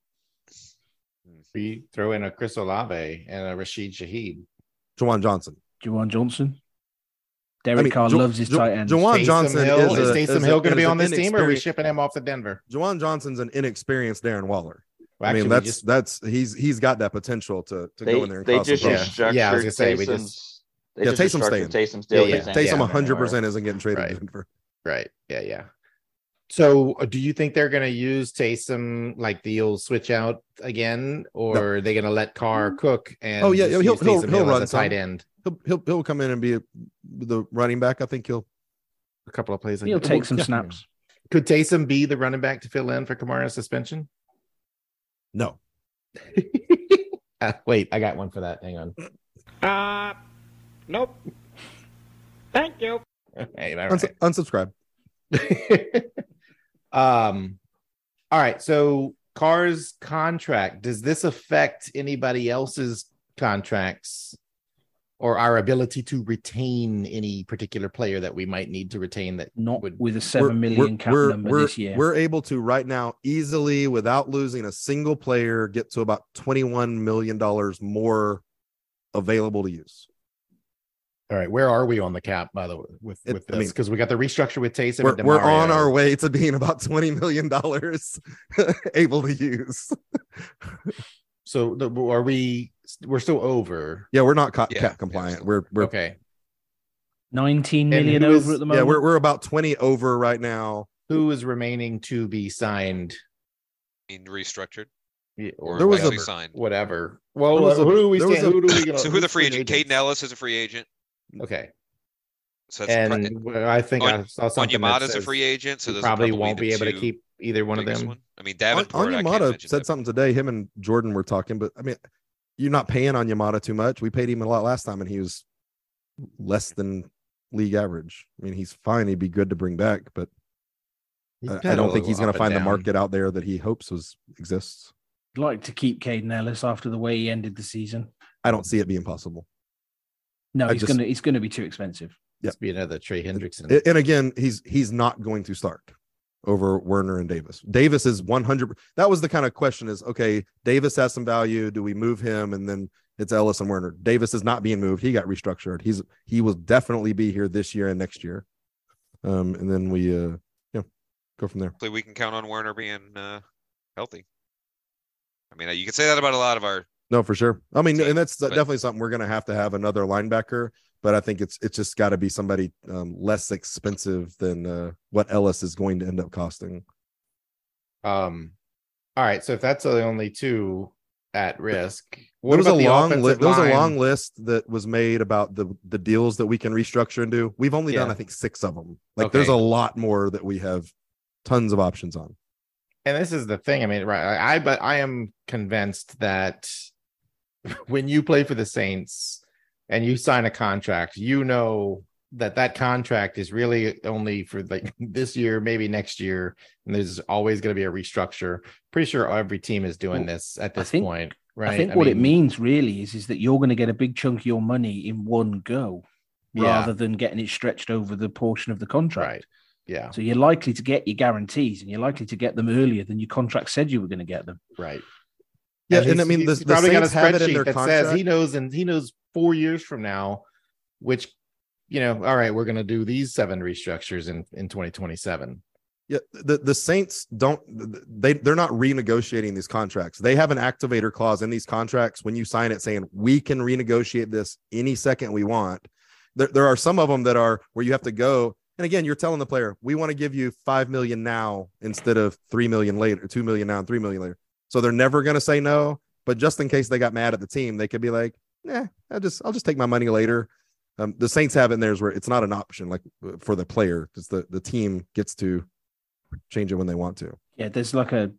C: We throw in a Chris Olave and a Rashid Shaheed.
B: Juwan Johnson.
E: Juwan Johnson. Derek
B: I mean,
E: Carr
B: Jo-
E: loves his
B: Jo-
E: tight ends.
B: Juwan
C: Taysom
B: Johnson
C: Hill,
B: is,
C: is, Taysom
B: is
C: Hill going to be on this team, or are we
B: inexperienced-
C: shipping him off to Denver?
B: Juwan Johnson's an inexperienced Darren Waller.
C: Well,
B: I mean, that's
C: just-
B: that's he's he's got that potential to to
H: They,
B: go in there and
H: they
B: some
H: just
B: problems.
H: restructured
C: Yeah, I was gonna say, we just-
H: they
B: Yeah,
H: just
B: Taysom's staying.
H: Taysom's deal.
C: Yeah,
H: He's
C: yeah.
H: not
B: Taysom 100
H: anywhere.
B: percent isn't getting traded
C: Right.
B: Denver.
C: Right. Yeah. Yeah. So, uh, do you think they're going to use Taysom like the old switch out again, or are they going to let Carr cook? And
B: Oh, yeah,
C: just
B: he'll- he'll-
C: Taysom
B: he'll run
C: as a tight end.
B: He'll he'll, he'll come in and be a, the running back. I think he'll
C: A couple of plays.
E: He'll
C: that.
E: take some
B: yeah.
E: snaps.
C: Could Taysom be the running back to fill in for Kamara's suspension?
B: no.
C: Uh, wait, I got one for that. Hang on.
F: Uh, nope. Thank you.
C: Hey, all
B: Uns- unsubscribe.
C: um, all right. So Carr's contract, does this affect anybody else's contracts or our ability to retain any particular player that we might need to retain that
E: Not
C: would
E: with a seven million cap number
B: we're,
E: this year.
B: We're able to right now easily, without losing a single player, get to about twenty-one million dollars more available to use.
C: All right where are we on the cap by the way with
B: It-
C: with
B: I
C: this
B: mean,
C: because we got the restructure with Taysom
B: We're,
C: and
B: we're on our way to being about twenty million dollars able to use.
C: so the, are we we're still over
B: yeah, we're not ca-
G: Yeah,
B: cap compliant.
G: so-
B: we're we're
C: okay
E: 19
C: And
E: million over at the
B: yeah we're we're about twenty over right now.
C: who is remaining to be signed
G: I mean, restructured
C: Yeah,
G: or
B: There was a-
G: signed.
C: whatever well
B: There a-
C: who do we
B: there
C: stand,
B: a-
C: who do we gonna,
G: So who the free agent?
C: agents?
G: Kaden Elliss is a free agent.
C: Okay
G: So that's pri-
C: and well, I think I saw something that
G: Onyemata's a
C: says
G: free agent, so
C: we probably
G: probably
C: won't be able to keep either one of them
G: one. I mean,
B: An-
G: Davenport. I
B: Onyemata said
G: Davenport.
B: something today. Him and Jordan were talking, but I mean, you're not paying Onyemata too much. We paid him a lot last time, and he was less than league average. I mean, he's fine. He'd be good to bring back, but I, I don't think he's going to
C: and
B: find the market out there that he hopes was exists.
E: I'd like to keep Kaden Elliss after the way he ended the season.
B: I don't see it being possible.
E: No,
B: I
E: he's
B: just-
E: gonna he's gonna be too expensive.
C: Let's be another Trey Hendrickson.
B: A- And again, he's he's not going to start over Werner and Davis. Davis is 100. That was the kind of question: is okay. Davis has some value. Do we move him? And then it's Elliss and Werner. Davis is not being moved. He got restructured. He's he will definitely be here this year and next year. Um, and then we uh, yeah, go from there.
G: Hopefully, we can count on Werner being uh, healthy. I mean, you can say that about a lot of our.
B: No, for sure. I mean, and that's
G: but-
B: definitely something we're going to have to have another linebacker. But I think it's it's just got to be somebody um, less expensive than uh, what Elliss is going to end up costing.
C: Um, all right. So if that's the only two at risk,
B: there
C: what
B: was a
C: about the
B: long
C: list.
B: li- there was a long list that was made about the the deals that we can restructure and do. We've only done I think six of them. Like there's a lot more that we have tons of options on.
C: and this is the thing. I mean, right? I I- but I am convinced that when you play for the Saints and you sign a contract, you know that that contract is really only for like this year, maybe next year, and there's always going to be a restructure. Pretty sure every team is doing
E: Well,
C: this at this
E: think-
C: point, right?
E: I think what it means really is is that you're going to get a big chunk of your money in one go,
C: Yeah.
E: rather than getting it stretched over the portion of the contract.
C: right? Yeah,
E: So you're likely to get your guarantees, and you're likely to get them earlier than your contract said you were going to get them.
C: right.
B: Yeah, and, I mean the, the
C: probably got a
B: Saints have it in
C: spreadsheet
B: their
C: that
B: contract.
C: says he knows, and he knows four years from now, which you know, all right, we're going to do these seven restructures in in 2027.
B: Yeah, the, the Saints don't they they're not renegotiating these contracts. They have an activator clause in these contracts when you sign it saying we can renegotiate this any second we want. There, there are some of them that are where you have to go And again, you're telling the player, we want to give you five million now instead of three million later, two million now and three million later. So they're never going to say no. But just in case they got mad at the team, they could be like, "Yeah, I'll just I'll just take my money later." Um, the Saints have it in theirs where it's not an option like uh, for the player, because the the team gets to change it when they want to.
E: Yeah, there's like a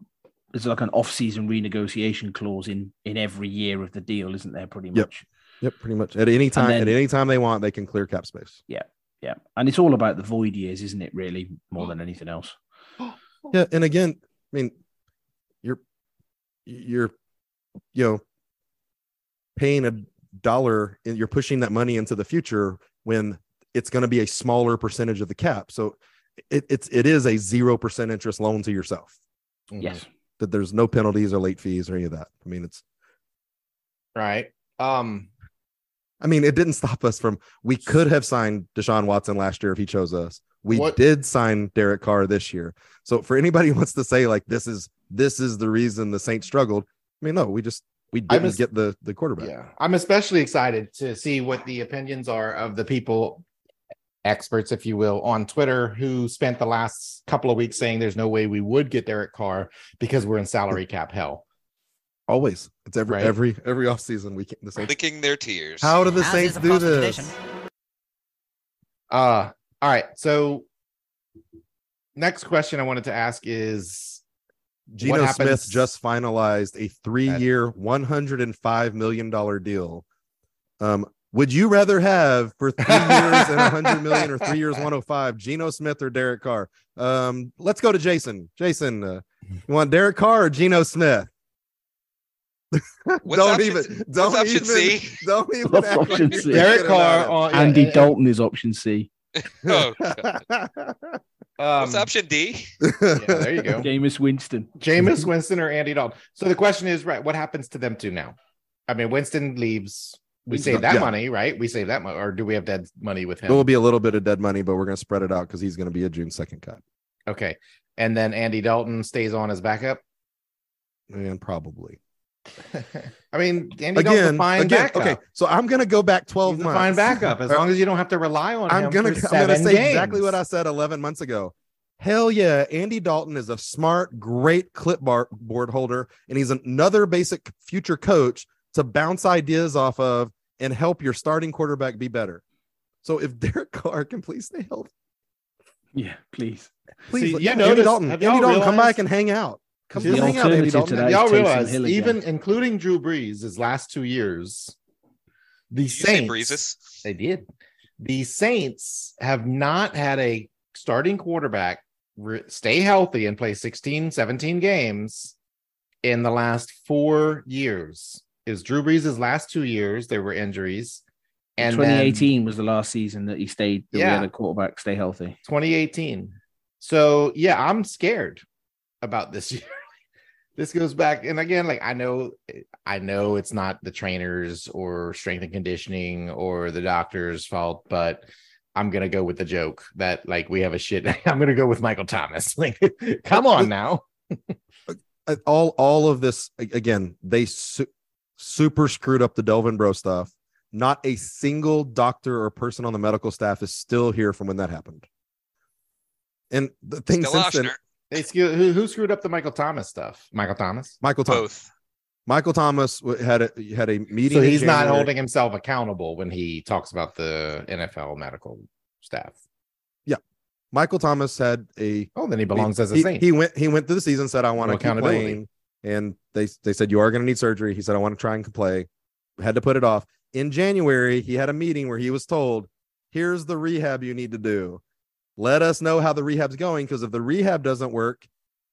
E: there's like an off-season renegotiation clause in in every year of the deal, isn't there? Pretty much.
B: Yep, yep pretty much at any time.
E: then-
B: at any time they want, they can clear cap space.
E: Yeah, yeah, and it's all about the void years, isn't it? Really, more than anything else.
B: Yeah, and again, I mean, you're you're you know paying a dollar and you're pushing that money into the future when it's going to be a smaller percentage of the cap. So it, it's it is a zero percent interest loan to yourself.
E: Yes.
B: That there's no penalties or late fees or any of that. I mean, it's
C: Right. Um.
B: I mean, it didn't stop us from we could have signed Deshaun Watson last year if he chose us. We
C: What-
B: did sign Derek Carr this year. So for anybody who wants to say like this is this is the reason the Saints struggled, I mean, no, we just we didn't
C: mis-
B: get the the quarterback.
C: Yeah, I'm especially excited to see what the opinions are of the people, experts, if you will, on Twitter who spent the last couple of weeks saying there's no way we would get Derek Carr because we're in salary cap hell.
B: Always. It's every
C: Right.
B: every every offseason we can the Saints.
G: Licking their tears.
B: How do the
I: As
B: Saints do this?
I: tradition.
C: Uh, all right. So, next question I wanted to ask is
B: Geno Smith just finalized a three-year, one hundred and five million dollar deal. Um, would you rather have for three years and a hundred million or three years, one hundred five, Geno Smith or Derek Carr? Um, let's go to Jason. Jason, uh, you want Derek Carr or Geno Smith?
G: What's
B: don't
G: option-
B: even, don't
G: what's option
B: even,
G: C?
B: don't even.
E: What's
B: act like
E: option C?
C: Derek Carr
B: about
C: on
E: Andy
C: yeah,
E: Dalton is option C.
G: Oh, God.
B: it.
G: What's
C: Um,
G: option D?
C: yeah, there you go.
E: Jameis Winston.
C: Jameis Winston or Andy Dalton. So the question is, right, what happens to them two now? I mean, Winston leaves. We
B: He's
C: save
B: not-
C: that
B: yeah.
C: money, right? We save that money, or do we have dead money with him?
B: There will be a little bit of dead money, but we're going to spread it out because he's going to be a June second cut,
C: Okay. And then Andy Dalton stays on as backup.
B: and probably.
C: I mean, Andy Dalton's
B: again,
C: fine
B: again
C: backup.
B: okay. So I'm gonna go back 12
C: He's
B: months.
C: fine backup as long as you don't have to rely on
B: I'm
C: him.
B: gonna
C: for
B: I'm gonna
C: seven
B: say exactly what I said 11 months ago. Hell yeah, Andy Dalton is a smart, great clipboard holder, and he's another basic future coach to bounce ideas off of and help your starting quarterback be better. So if Derek Carr can please stay healthy,
E: Yeah, please.
B: please,
C: See, you
B: yeah, Andy
C: notice-
B: Dalton, Andy
C: y'all
B: Dalton, come back and hang out. Come
C: The
B: hang out, Andy
E: alternative
B: Dalton.
E: to that-
C: Y'all realize,
E: Hill
C: even including Drew Brees, his last two years, the
G: Did
C: Saints
G: Breezes?
C: They did. The Saints have not had a starting quarterback re- stay healthy and play 16, 17 games in the last four years. Is Drew Brees' last two years? There were injuries. And then
E: 2018 was the last season that he stayed. That we
C: Yeah.
E: had a quarterback stay healthy.
C: 2018. So yeah, I'm scared about this year. This goes back, and again, like I know, I know it's not the trainers or strength and conditioning or the doctor's fault, but I'm gonna go with the joke that like we have a shit. I'm gonna go with Michael Thomas. Like, come on now.
B: uh, all all of this again they su- super screwed up the Delvin Breaux stuff not a single doctor or person on the medical staff is still here from when that happened and the thing
G: Still
B: since then
G: Ochsner.
C: They skew- who, who screwed up the Michael Thomas stuff? Michael Thomas.
B: michael thomas
G: Both.
B: michael thomas had a had a meeting
C: So he's not holding himself accountable when he talks about the NFL medical staff.
B: Yeah, Michael thomas had a
C: Oh, then he belongs as a
B: he,
C: saint.
B: he went he went through the season said i want
C: No
B: to keep playing and they they said you are going to need surgery he said i want to try and play had to put it off in january he had a meeting where he was told here's the rehab you need to do let us know how the rehab's going because if the rehab doesn't work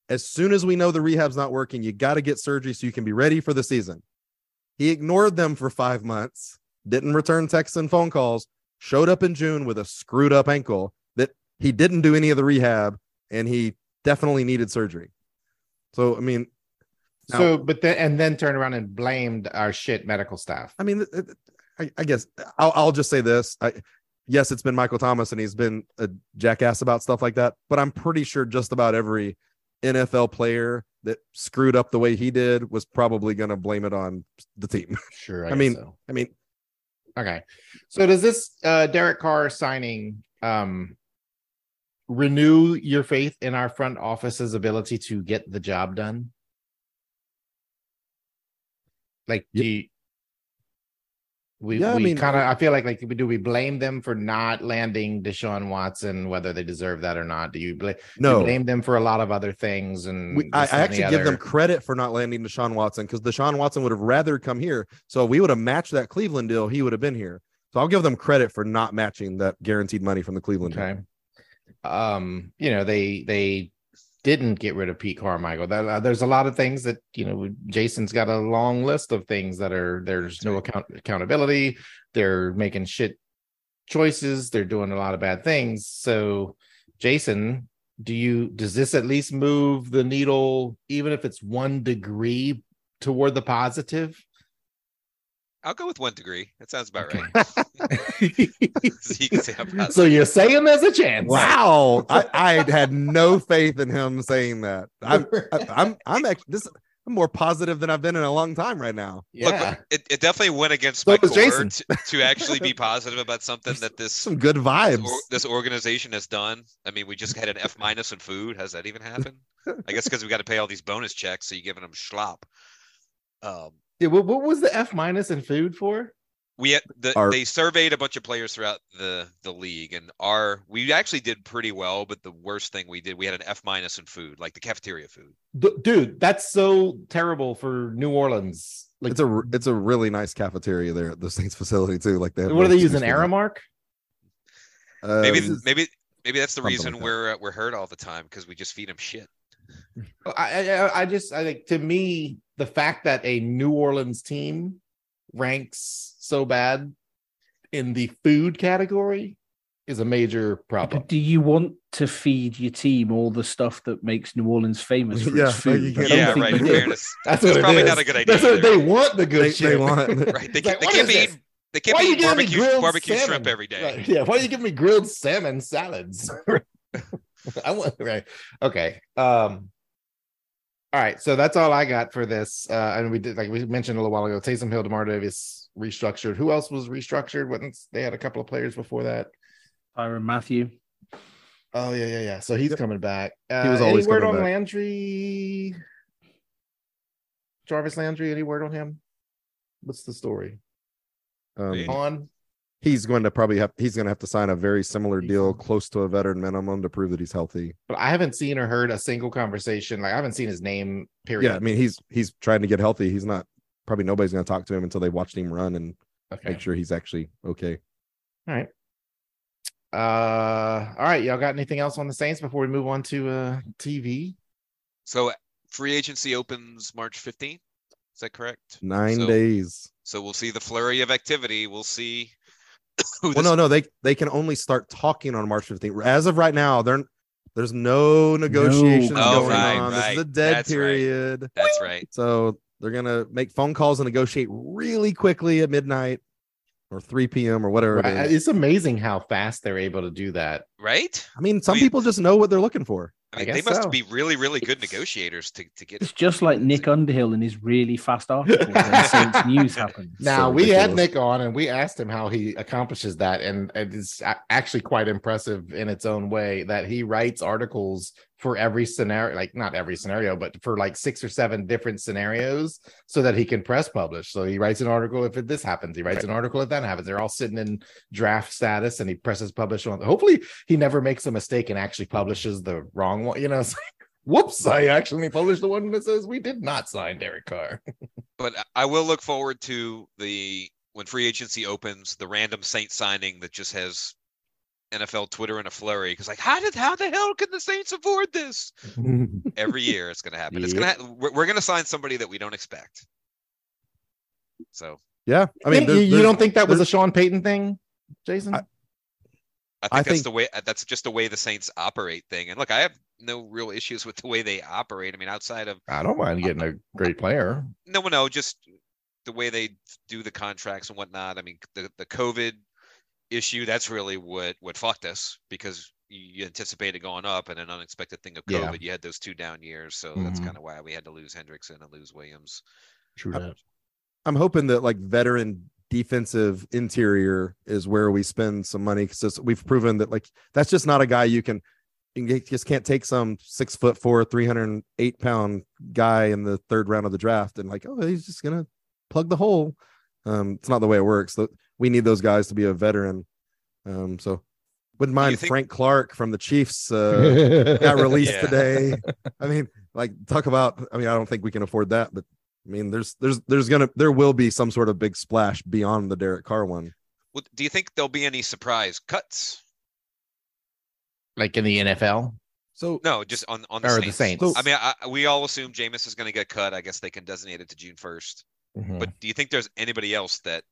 B: as soon as we know the rehab's not working you got to get surgery so you can be ready for the season he ignored them for five months didn't return texts and phone calls showed up in june with a screwed up ankle that he didn't do any of the rehab and he definitely needed surgery. So I mean,
C: So, but then and then turned around and blamed our shit medical staff.
B: I mean, I, I guess I'll, I'll just say this: I, yes, it's been Michael Thomas, and he's been a jackass about stuff like that. But I'm pretty sure just about every NFL player that screwed up the way he did was probably going to blame it on the team.
C: Sure,
B: I
C: guess
B: mean,
C: so.
B: I mean,
C: okay. So does this uh Derek Carr signing um renew your faith in our front office's ability to get the job done? Like, do you, we
B: Yeah, I
C: we
B: mean,
C: kind of I feel like like do we blame them for not landing Deshaun Watson, whether they deserve that or not? Do you blame
B: No.
C: blame them for a lot of other things? And
B: We, I, I actually
C: the
B: give them credit for not landing Deshaun Watson because Deshaun Watson would have rather come here. So we would have matched that Cleveland deal. He would have been here. So I'll give them credit for not matching that guaranteed money from the Cleveland deal.
C: Um, you know, they they didn't get rid of Pete Carmichael. That, uh, there's a lot of things that you know. Jason's got a long list of things that are there's no account accountability. They're making shit choices. They're doing a lot of bad things. So, Jason, do you does this at least move the needle, even if it's one degree toward the positive?
G: I'll go with one degree. That sounds about right. so you can say
C: so you're saying there's a chance?
B: Wow, I, I had no faith in him saying that. I'm I, I'm I'm actually this. I'm more positive than I've been in a long time right now.
G: Look,
C: Yeah.
G: it, it definitely went against
B: So
G: my core
B: Jason.
G: to, to actually be positive about something that this
B: Some good
G: this,
B: vibes.
G: or, this organization has done. I mean, we just had an F minus in food. Has that even happened? I guess because we got to pay all these bonus checks, so you're giving them schlop. Um,
C: Yeah, what, what was the F minus in food for?
G: we had the,
B: Our-
G: they surveyed a bunch of players throughout the the league, and our we actually did pretty well. But the worst thing we did, we had an F minus in food, like the cafeteria food.
C: D- dude, that's so terrible for New Orleans. Like,
B: It's a it's a really nice cafeteria there at the Saints facility too. Like they have
C: what are they
B: those
C: using?
B: juice things.
C: Aramark?
B: Uh,
G: Maybe maybe maybe that's the reason
B: like that.
G: we're uh, we're hurt all the time because we just feed them shit.
C: I, I I just I think to me the fact that a New Orleans team ranks so bad in the food category is a major problem.
E: But do you want to feed your team all the stuff that makes New Orleans famous for
B: Yeah,
E: its food?
B: you
E: I
B: can't-
E: don't
G: Yeah, right. In fairness,
C: That's
G: that's
C: what
G: probably
C: is.
G: not a good idea.
C: That's what they want. The good
B: They-
C: shit.
B: they want-
G: Right? They, can't
C: like,
G: they can't be
C: this?
G: they can't
C: Why
G: be
C: you
G: eating barbecue barbecue
C: salmon?
G: shrimp every day.
C: Right, Yeah, why are you giving me grilled salmon salads? I want right. Okay. Um all right, so that's all I got for this. Uh and we did like we mentioned a little while ago, Taysom Hill, Demar Davis restructured. Who else was restructured? Wasn't they had a couple of players before that?
E: Tyrann Mathieu.
C: Oh yeah, yeah, yeah. So he's coming back. Uh,
B: He was always any
C: word
B: coming
C: on
B: back.
C: Landry? Jarvis Landry, any word on him? What's the story?
B: um,
C: On
B: he's going to probably have he's going to have to sign a very similar deal close to a veteran minimum to prove that he's healthy.
C: but I haven't seen or heard a single conversation. Like I haven't seen his name. Period.
B: Yeah, I mean he's he's trying to get healthy. He's not probably nobody's going to talk to him until they watched him run and
C: okay.
B: make sure he's actually okay.
C: All right. Uh, all right. Y'all got anything else on the Saints before we move on to uh TV?
G: So free agency opens March 15th. Is that correct?
B: Nine
G: So-
B: days.
G: So we'll see the flurry of activity. We'll see. who
B: Well,
G: this-
B: no, no, they they can only start talking on March 15th. As of right now, they're there's no negotiations
G: Oh,
B: going
G: right,
B: on. This is
G: right.
B: a dead
G: That's right.
B: period.
G: That's right.
B: So they're gonna make phone calls and negotiate really quickly at midnight or 3 p.m. or whatever
C: Right.
B: it is.
C: It's amazing how fast they're able to do that.
G: Right?
B: I mean, some
G: I mean-
B: people just know what they're looking for.
G: I
C: I
G: they must
C: so.
G: be really, really good negotiators to, to get
E: It's just like Nick Underhill and his really fast articles when Saints news happens.
C: Now
B: So
C: we had. Nick on and we asked him how he accomplishes that, and it's actually quite impressive in its own way that he writes articles for every scenario, like not every scenario, but for like six or seven different scenarios, so that he can press publish. So he writes an article if this happens, he writes an article if that happens. They're all sitting in draft status, and he presses publish on. Hopefully, he never makes a mistake and actually publishes the wrong one. You know, it's like, whoops! I actually published the one that says we did not sign Derek Carr.
G: but I will look forward to the when free agency opens, the random Saint signing that just has NFL Twitter in a flurry because like how did how the hell can the Saints afford this? Every year it's going to happen. It's going to ha- we're, we're going to sign somebody that we don't expect. So
B: Yeah, I
C: I
B: mean,
C: mean,
B: there's-
C: you, you
B: there's-
C: don't think that was a Sean Payton thing, Jason?
B: I-
G: I think
B: I
G: that's
B: think-
G: the way uh, that's just the way the Saints operate thing. And look, I have no real issues with the way they operate. I mean, outside of
C: I don't mind getting a uh, great player.
G: no, no, just the way they do the contracts and whatnot. I mean, the the COVID issue that's really what what fucked us because you, anticipated going up and an unexpected thing of
C: Yeah.
G: COVID. You had those two down years, so that's
C: Mhm.
G: kind of why we had to lose Hendrickson and lose Williams.
C: True
B: that. I'm hoping that like veteran defensive interior is where we spend some money because we've proven that like that's just not a guy you can you just can't take some six foot four, 308 pound guy in the third round of the draft and like, oh, he's just gonna plug the hole. Um, it's not the way it works. Th- We need those guys to be a veteran. Um, so wouldn't mind
G: think-
B: Frank Clark from the Chiefs uh, got released
G: Yeah.
B: today. I mean, like talk about. I mean, I don't think we can afford that, but I mean, there's there's there's gonna there will be some sort of big splash beyond the Derek Carr one.
G: Well, Do you think there'll be any surprise cuts?
C: like in the NFL.
B: So
G: No, just on on the
C: Or
G: Saints.
C: the Saints.
G: I mean, I, we all assume Jameis is going to get cut. I guess they can designate it to June first.
C: Mhm.
G: But do you think there's anybody else that,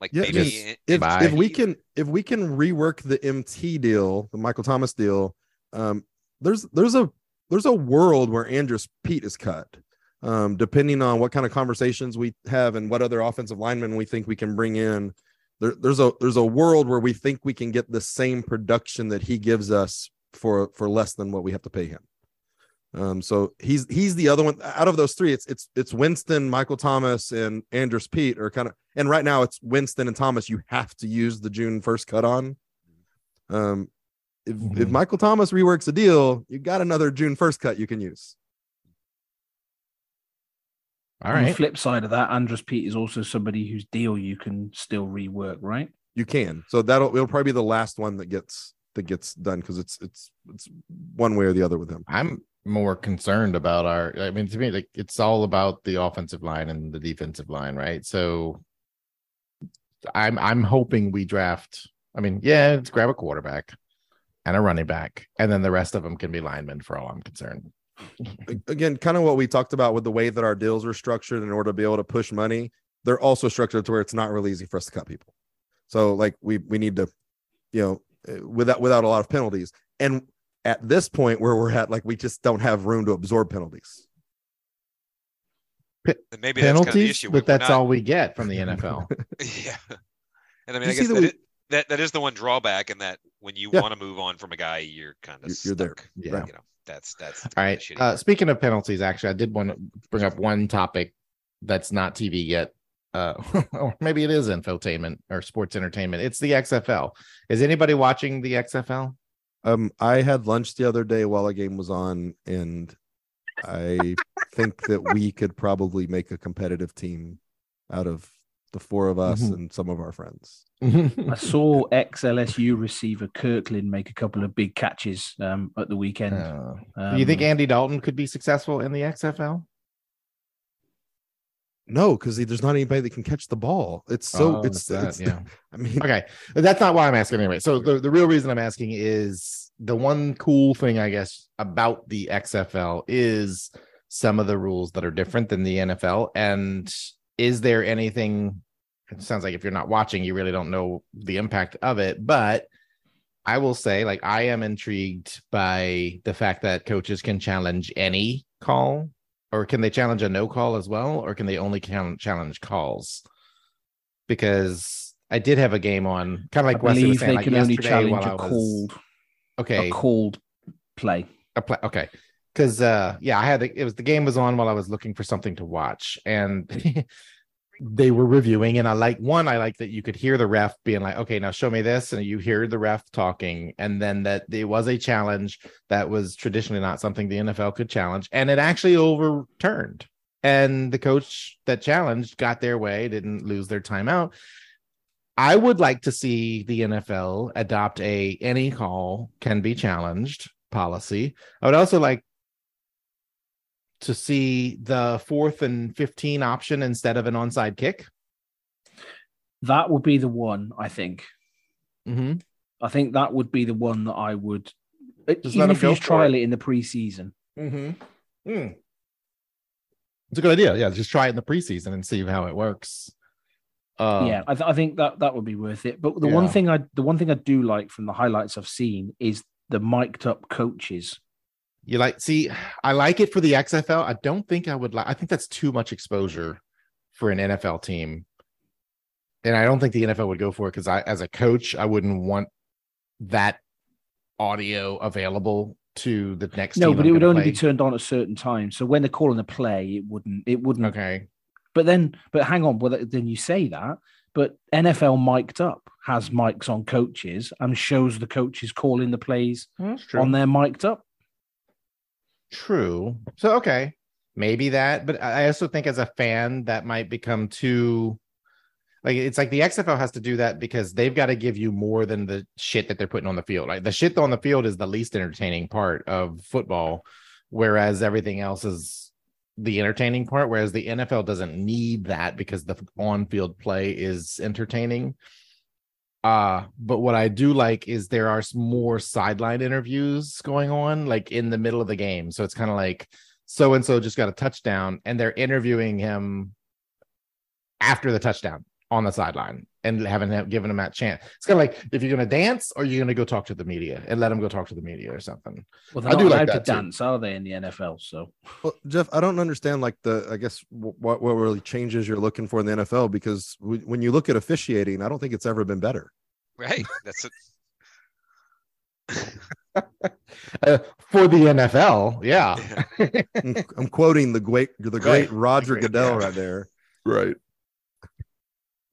G: like
B: Yeah,
G: maybe
B: if if we can if we can rework the MT deal, the Michael Thomas deal, um, there's there's a there's a world where Andrus Peat is cut. Um, depending on what kind of conversations we have and what other offensive linemen we think we can bring in, there, there's a there's a world where we think we can get the same production that he gives us for for less than what we have to pay him. Um, so he's he's the other one out of those three. It's it's it's Winston, Michael Thomas, and Andrus Peat are kind of and right now it's Winston and Thomas. You have to use the June first cut on. Um, if if
C: Mhm.
B: Michael Thomas reworks a deal, you got another June first cut you can use.
C: All
E: On the flip side of that, Andrus Peat is also somebody whose deal you can still rework, right?
B: You can. So that'll it'll probably be the last one that gets that gets done because it's it's it's one way or the other with him.
C: I'm more concerned about our. I mean, to me, like it's all about the offensive line and the defensive line, right? So, I'm I'm hoping we draft. I mean, yeah, let's grab a quarterback and a running back, and then the rest of them can be linemen for all I'm concerned.
B: Again, kind of what we talked about with the way that our deals were structured in order to be able to push money. They're also structured to where it's not really easy for us to cut people. So like we we need to, you know, uh, without without a lot of penalties. And at this point where we're at, like we just don't have room to absorb penalties.
G: Then maybe that's kind of the
C: Penalties,
G: issue.
C: But that's
G: not-
C: all we get from the NFL.
G: yeah. And I mean,
B: You
G: I guess
B: that
G: that,
B: we-
G: is, that that is the one drawback, in that when you
B: Yeah.
G: want to move on from a guy, you're kind of
B: You're- you're there.
G: stuck.
C: Yeah.
G: You know, that's that's the
C: right. Uh, speaking of penalties, actually, I did want to bring up one topic that's not TV yet. Uh, or maybe it is infotainment or sports entertainment. It's the XFL. Is anybody watching the XFL?
B: Um, I had lunch the other day while a game was on, and I think that we could probably make a competitive team out of the four of us
C: Mhm.
B: and some of our friends.
E: I saw ex LSU receiver Kirkland make a couple of big catches um, at the weekend.
C: Uh, do you think
E: Um,
C: Andy Dalton could be successful in the XFL?
B: No, because there's not anybody that can catch the ball. It's so
C: Oh,
B: it's,
C: that,
B: it's
C: yeah.
B: I mean,
C: Okay, that's not why I'm asking anyway. So the, the real reason I'm asking is the one cool thing I guess about the XFL is some of the rules that are different than the NFL. And is there anything? It sounds like if you're not watching, you really don't know the impact of it. But I will say, like, I am intrigued by the fact that coaches can challenge any call, or can they challenge a no call as well, or can they only challenge calls? Because I did have a game on, kind of like
E: I
C: Wesley was saying,
E: they
C: like
E: can only
C: yesterday
E: challenge
C: while
E: a
C: I was-
E: called
C: okay,
E: a called play.
C: a pla- okay. Because uh yeah i had it was the game was on while i was looking for something to watch and they were reviewing and i like one i like that you could hear the ref being like okay now show me this and you hear the ref talking and then that it was a challenge that was traditionally not something the nfl could challenge and it actually overturned. And the coach that challenged got their way didn't lose their timeout I would like to see the NFL adopt a any call can be challenged policy. I would also like to see the fourth and 15 option instead of an onside kick.
E: That would be the one, I think.
C: Mm-hmm.
E: I think that would be the one that I would,
C: Just
E: even if you just trial
C: it.
E: it in the preseason.
C: Mm-hmm. Mm. It's a good idea. Yeah, just try it in the preseason and see how it works. Uh,
E: yeah, I, th- I think that that would be worth it. But the one thing I, the one thing I do like from the highlights I've seen is the mic'd up coaches.
C: You like see, I like it for the XFL. I don't think I would like I think that's too much exposure for an NFL team. And I don't think the NFL would go for it because I as a coach, I wouldn't want that audio available to the next
E: No, but
C: I'm
E: it would only
C: play.
E: be turned on at certain times. So when they're calling a play, it wouldn't. It wouldn't.
C: okay.
E: But then, but hang on. Well, then you say that, but NFL mic'd up. has mics on coaches and shows the coaches calling the plays hmm?
C: That's true.
E: on their mic'd up.
C: True. So okay, maybe that, but I also think as a fan that might become too like it's like the XFL has to do that because they've got to give you more than the shit that they're putting on the field. Like the shit on the field is the least entertaining part of football, whereas everything else is the entertaining part. Whereas the NFL doesn't need that because the on-field play is entertaining. Uh, but what I do like is there are more sideline interviews going on, like in the middle of the game. So it's kind of like so and so just got a touchdown, and they're interviewing him after the touchdown on the sideline and haven't given them that chance. It's kind of like if you're going to dance or you're going to go talk to the media and let them go talk to the media or something.
E: Well, they're
C: I
E: not
C: do like
E: allowed
C: that
E: to
C: too.
E: dance, are they, in the NFL? So
B: Well, Jeff, I don't understand like the I guess what what really changes you're looking for in the NFL because w- when you look at officiating, I don't think it's ever been better.
G: Right. That's it.
C: Uh, for the NFL, yeah.
B: I'm, I'm quoting the great the great
C: Right.
B: Roger
C: Great,
B: Goodell
C: yeah.
B: right there.
C: Right.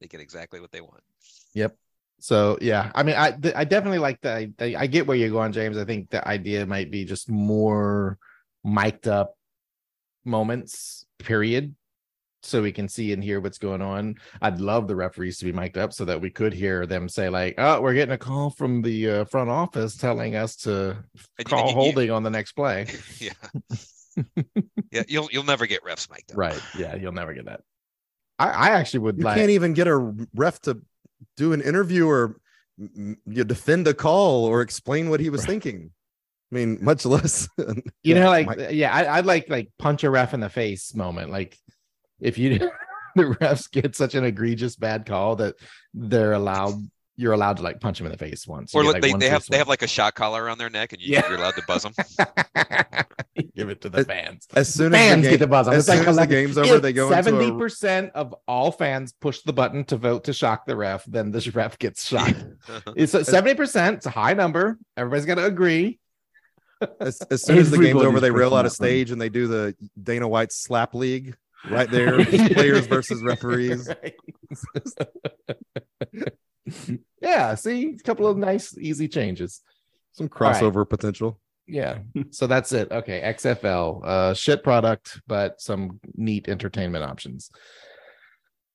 G: They get exactly what they want.
C: Yep. So yeah, I mean, I th- I definitely like the. I, I get where you're going, James. I think the idea might be just more mic'd up moments, period, so we can see and hear what's going on. I'd love the referees to be mic'd up so that we could hear them say like, "Oh, we're getting a call from the uh, front office telling us to
G: And
C: call
G: you-
C: holding on the next play."
G: Yeah. yeah. You'll you'll never get refs mic'd up.
C: right? Yeah, you'll never get that. I, I actually would
B: You
C: like.
B: can't even get a ref to do an interview or you defend a call or explain what he was thinking. I mean, much less.
C: you know like
B: Mike-
C: yeah I, i'd like like punch a ref in the face moment like if you the refs get such an egregious bad call that they're allowed you're allowed to like punch them in the face once
G: Or like
C: like,
G: they, they have
C: face
G: they have like a shot collar around their neck and you,
C: Yeah.
G: you're allowed to buzz them.
C: one. give it to the fans
B: as soon as
C: fans
B: the
C: get the buzz on.
B: as
C: It's like
B: as the
C: elect-
B: game's over, they go
C: 70% of all fans push the button to vote to shock the ref then the ref gets shocked it's a 70% it's a high number everybody's got to agree
B: as, as soon as the game's over, they reel out a
E: that button.
B: stage and they do the Dana White slap league right there, players versus referees.
C: yeah, see, a couple of nice, easy changes.
B: Some
C: right.
B: crossover potential.
C: Yeah, so that's it. Okay, XFL, uh, shit product, but some neat entertainment options.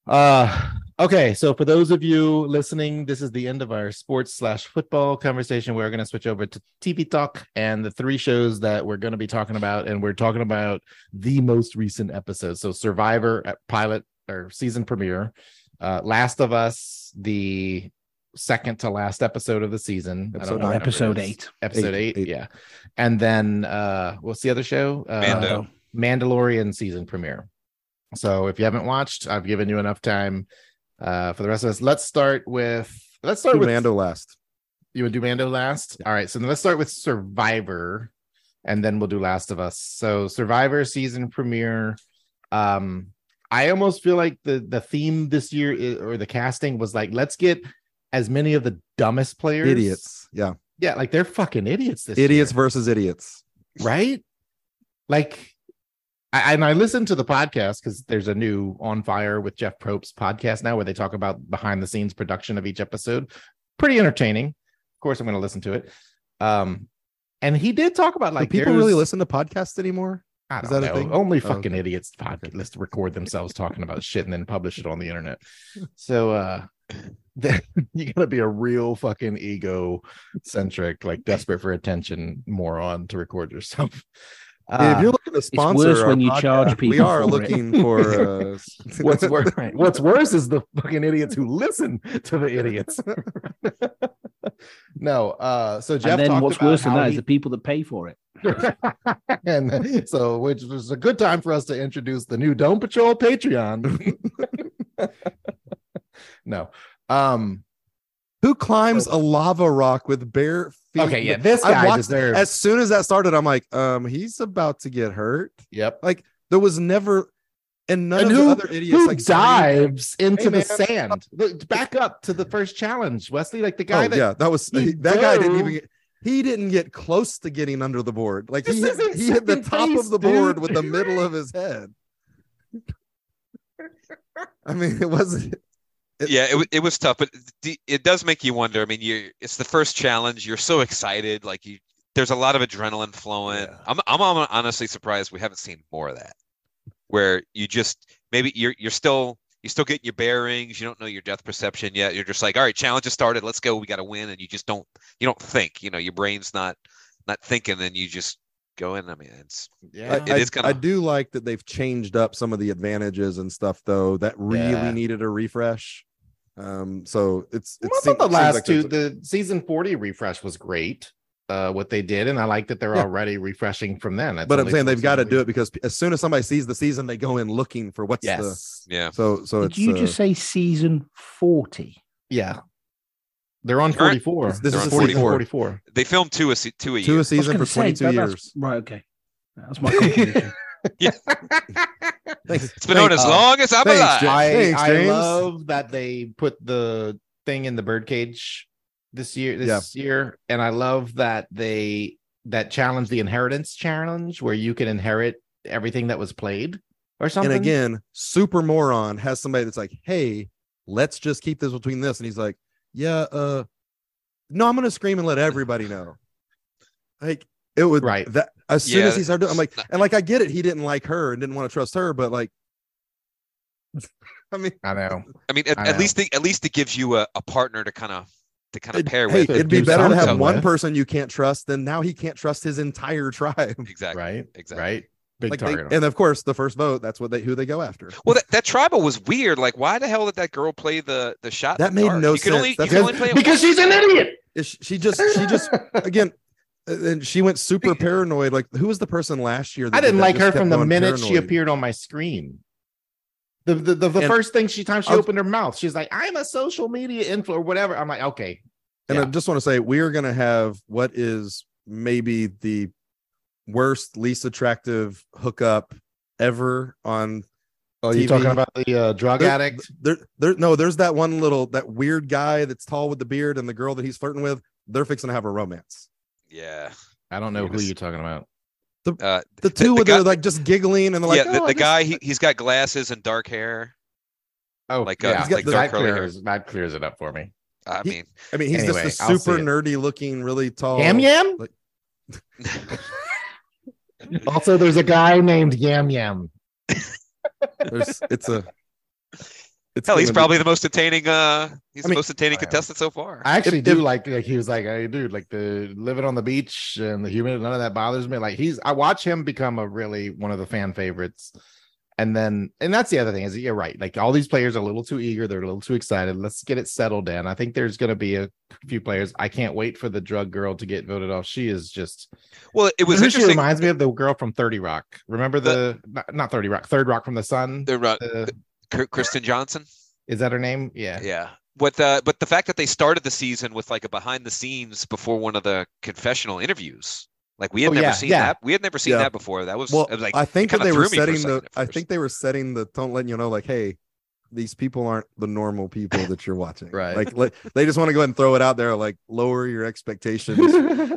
C: Uh, okay, so for those of you listening, this is the end of our sports slash football conversation. We're going to switch over to TV talk and the three shows that we're going to be talking about, and we're talking about the most recent episodes. So Survivor uh, pilot or season premiere, uh, Last of Us, the second to last episode of the season. I don't
B: Episode
C: know
B: nine.
E: Episode eight.
C: Episode
B: Eight,
C: eight,
B: eight.
C: yeah. And then uh what's the other show? Uh,
G: Mando.
C: Mandalorian season premiere. So if you haven't watched, I've given you enough time uh for the rest of us. Let's start with let's start
B: Do
C: with
B: Mando last.
C: you would do Mando last. All right, so then let's start with Survivor, and then we'll do Last of Us. So Survivor season premiere. Um, I almost feel like the the theme this year is, or the casting was like, let's get as many of the dumbest players.
B: Idiots. Yeah.
C: Yeah, like they're fucking idiots this
B: Idiots
C: year,
B: versus idiots.
C: right? Like I, and I listened to the podcast because there's a new On Fire with Jeff Probst podcast now where they talk about behind the scenes production of each episode. Pretty entertaining. Of course, I'm going to listen to it. Um, and he did talk about like
B: Do people really listen to podcasts anymore?
C: I don't
B: that a
C: know.
B: thing?
C: Only
B: Oh,
C: fucking
B: okay.
C: idiots podcast record themselves talking about shit and then publish it on the internet. So uh then you gotta be a real fucking ego centric, like desperate for attention moron to record yourself.
B: Yeah, if
C: Uh,
B: you're looking to sponsor,
E: worse when you
B: podcast,
E: charge people.
B: We are
E: for it.
B: looking for. Uh,
C: what's worse what's worse is the fucking idiots who listen to the idiots. no, uh so Jeff
E: and then
C: talked
E: what's
C: about
E: worse than
C: how
E: that is
C: he-
E: the people that pay for it.
C: and so which was a good time for us to introduce the new Dome Patrol Patreon. no. Um
B: Who climbs a lava rock with bare feet?
C: okay, yeah, this guy
B: watched-
C: deserves
B: As soon as that started, I'm like, um, he's about to get hurt.
C: yep.
B: Like there was never, and none
C: And
B: of
C: who,
B: the other idiots
C: who
B: like
C: dives into
B: Hey,
C: the
B: man.
C: sand? Look, back up to the first challenge, Wesley. Like the guy
B: oh
C: that
B: yeah, that was
C: he
B: that guy didn't even get. He didn't get close to getting under the board. Like he
C: This
B: hit, he hit the top
C: base,
B: of the board
C: dude.
B: with the middle of his head. I mean, it wasn't. It-
G: yeah, it, it was tough, but it does make you wonder. I mean, you it's the first challenge. You're so excited, like you. There's a lot of adrenaline flowing.
B: Yeah.
G: I'm I'm honestly surprised we haven't seen more of that, where you just maybe you're you're still you're still getting your bearings. You don't know your depth perception yet. You're just like, all right, challenge has started. Let's go. We got to win, and you just don't you don't think. You know, your brain's not not thinking, and you just go in. I mean, it's
C: Yeah.
G: it
B: I,
G: is kind
B: I do like that they've changed up some of the advantages and stuff though that really
C: Yeah.
B: needed a refresh. Um, so it's it's
C: I thought the last two, the season 40 refresh was great. Uh, what they did, and I like that they're
B: Yeah.
C: already refreshing from then. That's
B: but I'm saying they've got to do it because as soon as somebody sees the season, they go in looking for what's
C: Yes.
G: yeah.
B: so so
E: Did
B: it's
E: you
B: uh,
E: just say season 40?
C: Yeah. They're on 44.
B: This
G: They're
B: is
G: on
B: 44.
C: 44.
G: They filmed two a se- two a
B: two a season for 22
E: say, that- that's-
B: years.
E: Right, okay. That's my contribution.
B: Thanks.
G: It's been on as
C: Uh,
G: long as I'm
B: thanks,
G: alive.
C: I,
B: Thanks,
C: I love that they put the thing in the birdcage this year this year and I love that they that challenge the inheritance challenge where you can inherit everything that was played or something.
B: And again, super moron has somebody that's like, "Hey, let's just keep this between this," and he's like, "Yeah, uh, no, I'm gonna scream and let everybody know." Like it would
C: Right.
B: that as soon
G: Yeah,
B: as he started, doing- I'm like, and like I get it, he didn't like her and didn't want to trust her, but like, I mean,
C: I know.
G: I mean, at,
C: I
G: at least it, at least it gives you a, a partner to kind of to kind of
B: it-
G: pair
B: hey,
G: with.
B: it'd be better to have
C: something
B: one
C: with.
B: person you can't trust than now he can't trust his entire tribe.
G: Exactly.
C: Right.
G: Exactly.
C: Right. Big
B: Like they-
C: target.
B: and of course, the first vote, that's what they who they go after.
G: Well, that, that tribal was weird. Like, why the hell did that girl play the the shot?
B: That
G: the
B: made
G: dark?
B: no
G: you can Only,
B: sense.
G: You can only play
C: because she's an idiot.
B: Is she- she just she just again and she went super paranoid. Like who was the person last year that
C: I
B: did
C: didn't like her from the minute she appeared on my screen. The the, the, the first thing she time she
B: I'll-
C: opened her mouth, she's like, "I'm a social media influencer," or whatever. I'm like, okay,
B: and i just want to say we are going to have what is maybe the worst least attractive hookup ever on
C: Oh, you talking about the uh, drug
B: There-
C: addict?
B: there there no there's that one little that weird guy that's tall with the beard and the girl that he's flirting with. They're fixing to have a romance
G: Yeah.
C: I don't know
G: You're
C: who
G: gonna
C: you're talking about.
G: Uh,
B: the two
G: the
B: with
G: guy-
B: they're like just giggling and they're like
G: yeah, the,
B: "Oh,
G: the
B: this-"
G: guy he, he's got glasses and dark hair.
C: Oh,
G: Like, uh,
C: yeah,
B: he's got
G: like
B: the-
G: dark
C: that
G: curly hair.
C: clears that clears it up for me.
G: I
B: He-
G: mean,
B: I mean he's
C: Anyway,
B: just a
C: I'll see
B: super nerdy looking really tall
C: Yam Yam.
B: like-
C: Also, there's a guy named Yam Yam.
B: there's it's a it's
G: hell, he's
B: gonna be-
G: probably the most entertaining. Uh, he's
B: I
G: the
B: mean-
G: most entertaining contestant so far.
C: I actually
B: If-
C: do
B: if-
C: like like he was like, hey, dude, like the living on the beach and the humidity, none of that bothers me. Like he's I watch him become a really one of the fan favorites. And then and that's the other thing is that you're right. Like all these players are a little too eager, they're a little too excited. Let's get it settled in. I think there's gonna be a few players. I can't wait for the drug girl to get voted off. She is just
G: well, it was
C: Who she reminds me of the girl from 30 Rock. Remember the, not, not 30 Rock, Third Rock from the Sun?
G: The, uh,
C: The-
G: Kir- Kristen Johnston.
C: is that her name? Yeah.
G: Yeah. What the uh, but the fact that they started the season with like a behind the scenes before one of the confessional interviews. Like we had
C: Oh,
G: never
C: yeah,
G: seen
C: yeah.
G: that. We had never seen
B: Yeah.
G: that before. That was
B: well
G: it was like
B: i think that they were
G: threw me for a
B: setting the i think they were setting the don't letting you know like hey these people aren't the normal people that you're watching
C: Right.
B: like let, they just want to go ahead and throw it out there like lower your expectations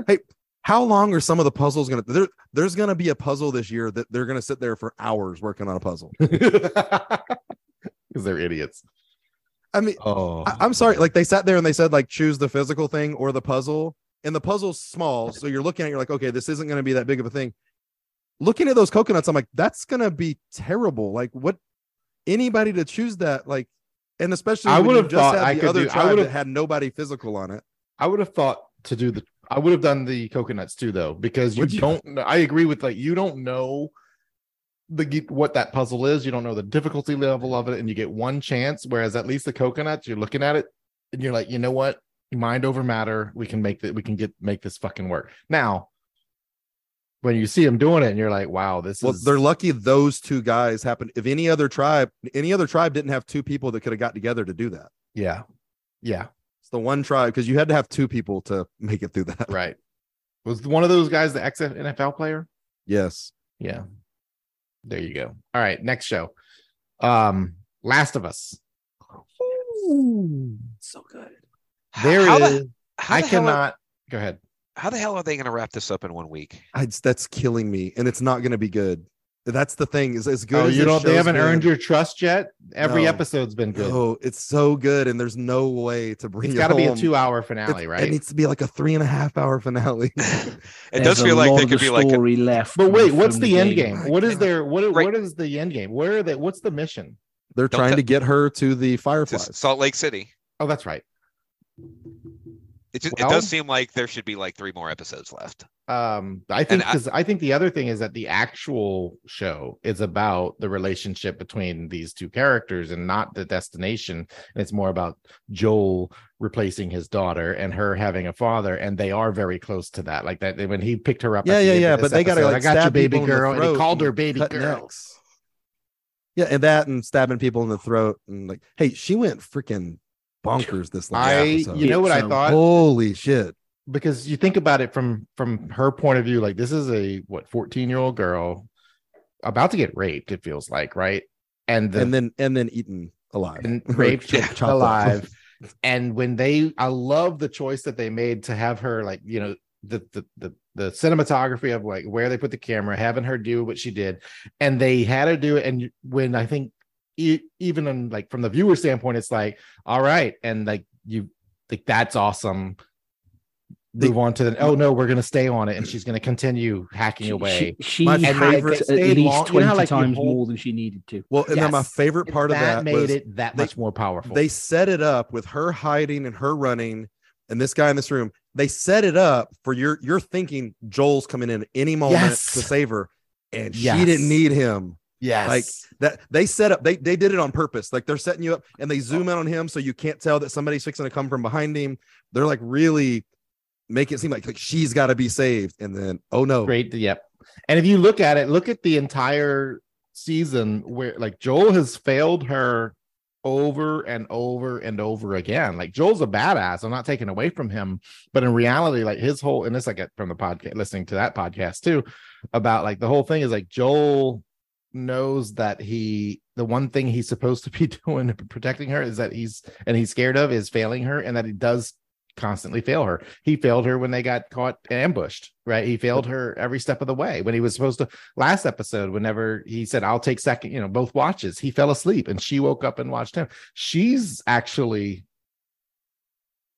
B: hey how long are some of the puzzles gonna there, there's gonna be a puzzle this year that they're gonna sit there for hours working on a puzzle
C: Because they're idiots.
B: i mean
C: Oh,
B: I, i'm sorry like they sat there and they said like choose the physical thing or the puzzle and the puzzle's small so you're looking at it, you're like okay this isn't gonna be that big of a thing looking at those coconuts i'm like that's gonna be terrible like what anybody to choose that like and especially
C: I would have
B: just
C: thought
B: had
C: I
B: the
C: could
B: other
C: do- I
B: tribe
C: would
B: that
C: have-
B: had nobody physical on it
C: I would have thought to do the, I would have done the coconuts too, though, because you
B: you?
C: don't, I agree with like, you don't know the what that puzzle is. You don't know the difficulty level of it, and you get one chance. Whereas at least the coconuts, you're looking at it and you're like, you know what? Mind over matter. We can make that, we can get, make this fucking work. Now, when you see them doing it and you're like, wow, this
B: well
C: is,
B: they're lucky those two guys happened if any other tribe any other tribe didn't have two people that could have got together to do that
C: yeah, yeah.
B: it's the one tribe because you had to have two people to make it through that
C: Right. Was one of those guys the ex NFL player?
B: yes
C: Yeah. There you go. All right, next show. Um Last of Us.
E: so good.
C: There
G: how
C: is
G: The, how
C: I
G: the hell are-
C: cannot go ahead.
G: how the hell are they going to wrap this up in one week?
B: I, that's killing me and it's not going to be good That's the thing. Is as good
C: Oh,
B: as
C: you
B: this
C: don't. They haven't
B: been,
C: earned your trust yet. Every
B: No.
C: episode's been good.
B: No, it's so good, and there's no way to bring
C: It's got to be a two-hour finale,
B: It's-
C: right?
B: It needs to be like a three and a half hour finale.
G: It
E: There's
G: does feel like
E: lot
G: there
E: of
G: could
E: the
G: be like a,
E: story left.
C: but wait, what's the, end
E: game?
C: game? What is
G: And-
C: their what?
G: right.
C: What is the end game? Where are they? What's the mission?
B: They're
G: Don't
B: trying
G: tell-
B: to get her to the
G: to Salt Lake City.
C: Oh, that's right.
G: It just,
C: Well-
G: it does seem like there should be like three more episodes left.
C: Um, I think
G: And I-
C: because I, think the other thing is that the actual show is about the relationship between these two characters and not the destination. And it's more about Joel replacing his daughter and her having a father, and they are very close to that. Like that when he picked her up.
B: Yeah, yeah, yeah.
C: this
B: But they gotta like
C: I got you,
B: stab
C: baby
B: people in the
C: girl, and he
B: throat
C: called her baby girl.
B: necks. Yeah, and that and stabbing people in the throat and like, hey, she went freaking bonkers this last
C: I,
B: episode.
C: you know what I thought?
B: Holy shit!
C: because you think about it from from her point of view like this is a what 14 year old girl about to get raped it feels like right and the,
B: and then and then eaten alive,
C: and raped
B: ch- chopped up.
C: alive and when they i love the choice that they made to have her like you know the the the, the cinematography of like where they put the camera having her do what she did and they had her do it and when i think e- even in like from the viewer standpoint it's like all right and like you like that's awesome
B: They-
C: move on to the oh no we're gonna stay on it and she's gonna continue hacking
E: She,
C: away
E: she, she
B: My
E: had
B: favorite-
E: at
C: stayed
E: least
C: long- you know
E: 20
C: how, like,
E: times
C: hold-
E: more than she needed to.
B: Well, and then my
C: Yes.
B: favorite
C: And
B: part of that
C: made
B: was
C: it that
B: they-
C: much more powerful
B: they set it up with her hiding and her running and this guy in this room they set it up for your you're thinking joel's coming in any moment
C: Yes.
B: to save her and
C: Yes.
B: she didn't need him
C: yes.
B: like, that they set up they they did it on purpose. Like they're setting you up and they zoom in on him so you can't tell that somebody's fixing to come from behind him. They're like really make it seem like, like she's got to be saved. And then oh no.
C: Great yep. And if you look at it look at the entire season where like joel has failed her over and over and over again. Like joel's a badass. I'm not taking away from him. But in reality like his whole and this i get from the podcast listening to that podcast too about like the whole thing is like joel knows that he the one thing he's supposed to be doing protecting her is that he's and he's scared of is failing her and that he does constantly fail her. He failed her when they got caught ambushed, right? He failed her every step of the way when he was supposed to. Last episode, whenever he said, I'll take second, you know, both watches, he fell asleep and she woke up and watched him. She's actually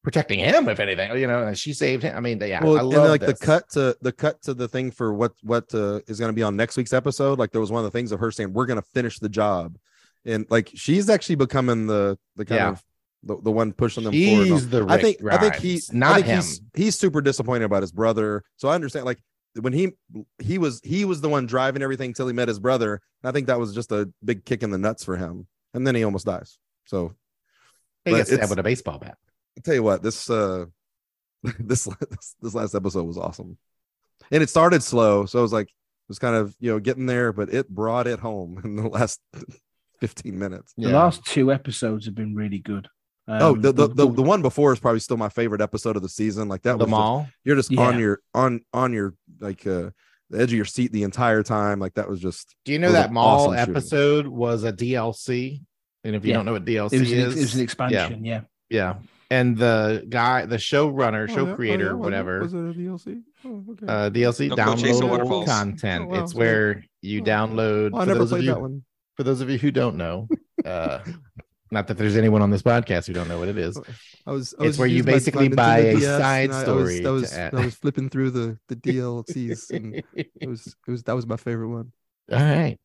C: protecting him, if anything, you know, and she saved him. I mean, yeah,
B: well,
C: I
B: and like
C: this.
B: the cut to the cut to the thing for what what uh, is going to be on next week's episode. Like there was one of the things of her saying we're going to finish the job, and like she's actually becoming the the kind
C: Yeah.
B: of the, the one pushing them forward.
C: He's the
B: I think I think
C: he's not
B: think
C: him.
B: he's he's super disappointed about his brother. So I understand like when he he was he was the one driving everything till he met his brother. And I think that was just a big kick in the nuts for him, and then he almost dies. So
C: he gets stabbed with a baseball bat.
B: I tell you what, this uh this this, this last episode was awesome. And it started slow, so it was like it was kind of you know getting there, but it brought it home in the last 15 minutes.
E: The last two episodes have been really good.
B: oh,
E: Um,
B: the the, the the one before is probably still my favorite episode of the season. Like that
C: The
B: was just-
C: mall.
B: you're just
E: Yeah.
B: on your on on your like uh the edge of your seat the entire time. Like that was just
C: Do you know that mall
B: awesome shooting.
C: episode was a DLC? And if you
E: Yeah.
C: don't know what DLC
E: it was, an,
C: is,
E: it was an
C: yeah.
E: expansion. Yeah.
C: Yeah. And the guy, the showrunner,
B: Oh,
C: show
B: yeah? Oh,
C: creator,
B: yeah?
C: Whatever,
B: Was it a DLC? Oh, okay.
C: uh, DLC
G: Don't
C: downloadable content.
B: Oh, wow.
C: It's where you
B: Oh.
C: download.
B: Well, I
C: for
B: never
C: those of
B: played
C: you,
B: that one.
C: For those of you who don't know, uh, not that there's anyone on this podcast who don't know what it is.
B: I was. I
C: It's where you basically buy a
B: DS,
C: side story
B: I was, I was. I was flipping through the the DLCs, and it was it was that was my favorite one.
C: All right.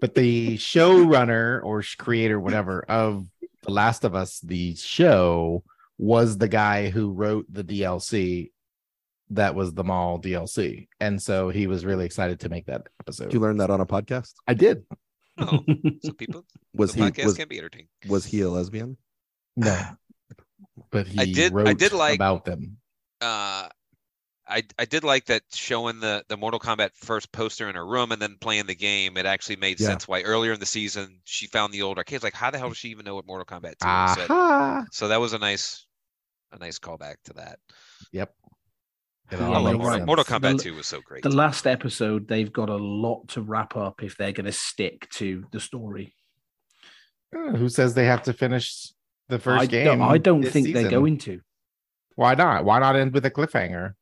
C: But the showrunner or creator, whatever, of The Last of Us, the show, was the guy who wrote the DLC that was the mall DLC. And so he was really excited to make that episode.
B: Did you learn that on a podcast?
C: I did.
G: Oh, so people,
B: Was
G: the
B: he
G: podcast
B: was,
G: can be entertaining.
B: was he a lesbian?
C: No. But he
G: I did- I did like-
C: about them.
G: uh I I did like that showing the the Mortal Kombat first poster in her room and then playing the game. It actually made
B: Yeah.
G: sense why earlier in the season she found the old arcades. Like, how the hell does she even know what Mortal Kombat 2 is? So- So that was a nice a nice callback to that.
C: Yep. It
E: Yeah,
G: I love
E: you're
G: Mortal,
E: right.
G: Mortal. Kombat
E: The-
G: 2 was so great.
E: The last episode, they've got a lot to wrap up if they're going to stick to the story.
C: Uh, Who says they have to finish the first
E: I
C: game?
E: don't, I don't
C: this
E: think they're
C: season?
E: going to.
C: Why not? Why not end with a cliffhanger?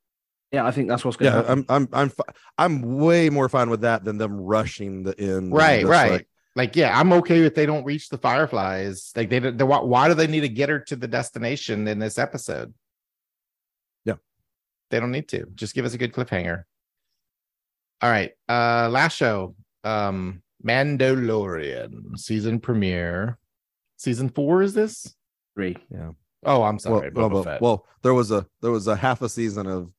E: Yeah, I think that's what's going to
B: Yeah,
E: happen.
B: I'm I'm I'm fi- I'm way more fine with that than them rushing the end.
C: Right, right.
B: like,
C: Like, yeah, I'm okay if they don't reach the fireflies. Like, they, they why, why do they need to get her to the destination in this episode?
B: Yeah.
C: they don't need to. Just give us a good cliffhanger. All right, uh, last show, um, Mandalorian season premiere, season four is this?
E: Three.
B: Yeah.
C: Oh, I'm sorry,
B: well,
C: Boba
B: well,
C: Fett.
B: well, there was a there was a half a season of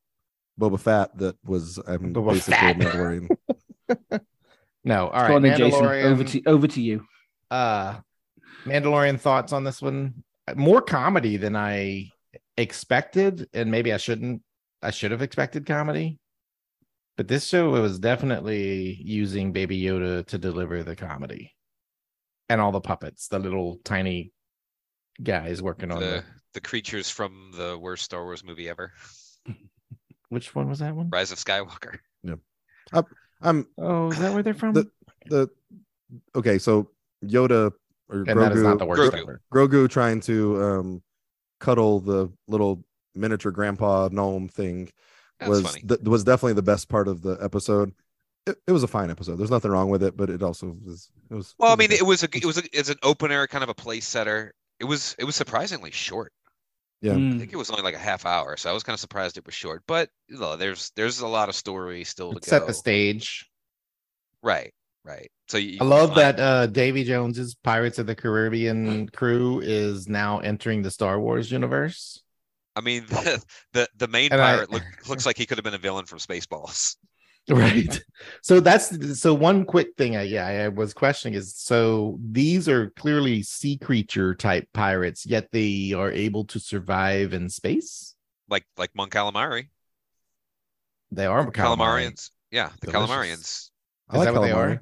B: Boba Fett that was I mean,
C: Boba
B: basically
C: Fett.
B: Mandalorian.
C: no, all right,
E: Go on then, Jason.
C: Mandalorian.
E: Over to over to you.
C: uh Mandalorian thoughts on this one. More comedy than I expected, and maybe I shouldn't I should have expected comedy. But this show was definitely using Baby Yoda to deliver the comedy. And all the puppets, the little tiny guys working on
G: The
C: the
G: the creatures from the worst Star Wars movie ever,
C: which one was that one?
G: Rise of Skywalker.
B: I'm
C: Oh, is that where they're from?
B: The- the okay, so Yoda or
C: and that is not
B: Grogu,
C: the worst
G: Grogu.
C: ever.
B: Grogu trying to um cuddle the little miniature grandpa gnome thing
G: That
B: was
G: was
B: th- was definitely the best part of the episode. It, it was a fine episode. There's nothing wrong with it, but it also was it was
G: Well, I
B: was
G: mean,
B: good.
G: it was a it was a, it's an opener, kind of a place setter. It was it was surprisingly short.
B: Yeah.
G: I
E: Mm.
G: think it was only like a half hour, so I was kind of surprised it was short. But you know, there's there's a lot of story still to
C: It
G: go.
C: set the stage.
G: Right, right. So you,
C: I love that uh Davy Jones's Pirates of the Caribbean crew is now entering the Star Wars universe.
G: I mean, the the, the main
C: And I-
G: pirate look, looks like he could have been a villain from Spaceballs.
C: Right. So that's so one quick thing I yeah, I was questioning is so these are clearly sea creature type pirates, yet they are able to survive in space.
G: like like Mon Calamari,
C: They are calamari.
G: Calamarians. Yeah, the
C: Delicious.
G: Calamarians.
B: I
C: Is
B: like
C: that what they
B: calamari.
C: are?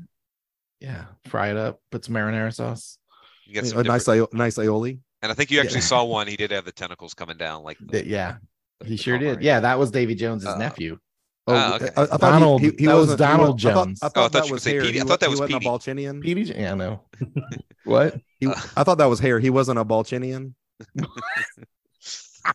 C: Yeah. Fry it up, put some marinara sauce.
G: You get
B: a
G: some
B: nice
G: different-
B: nice aioli.
G: and I think you actually
C: Yeah.
G: saw one. He did have the tentacles coming down, like the,
C: Th- yeah,
G: the-
C: he
G: the
C: sure did. Yeah, that was Davy Jones's
G: Uh,
C: nephew.
B: Oh,
G: Ah, okay.
B: I, I thought
C: Donald-
B: he, he, he
C: that was
B: wasn't- he
C: Donald
B: wa- I thought,
C: Jones.
B: I
G: Oh, I
B: thought
G: thought
B: that
G: you
B: was
G: could say
B: hair.
G: Petey.
B: He,
G: I thought that
B: he
G: was
B: wasn't
G: Petey.
B: a Balchinian.
C: Petey, yeah, I know. what?
B: He, I thought that was hair. He wasn't a Balchinian.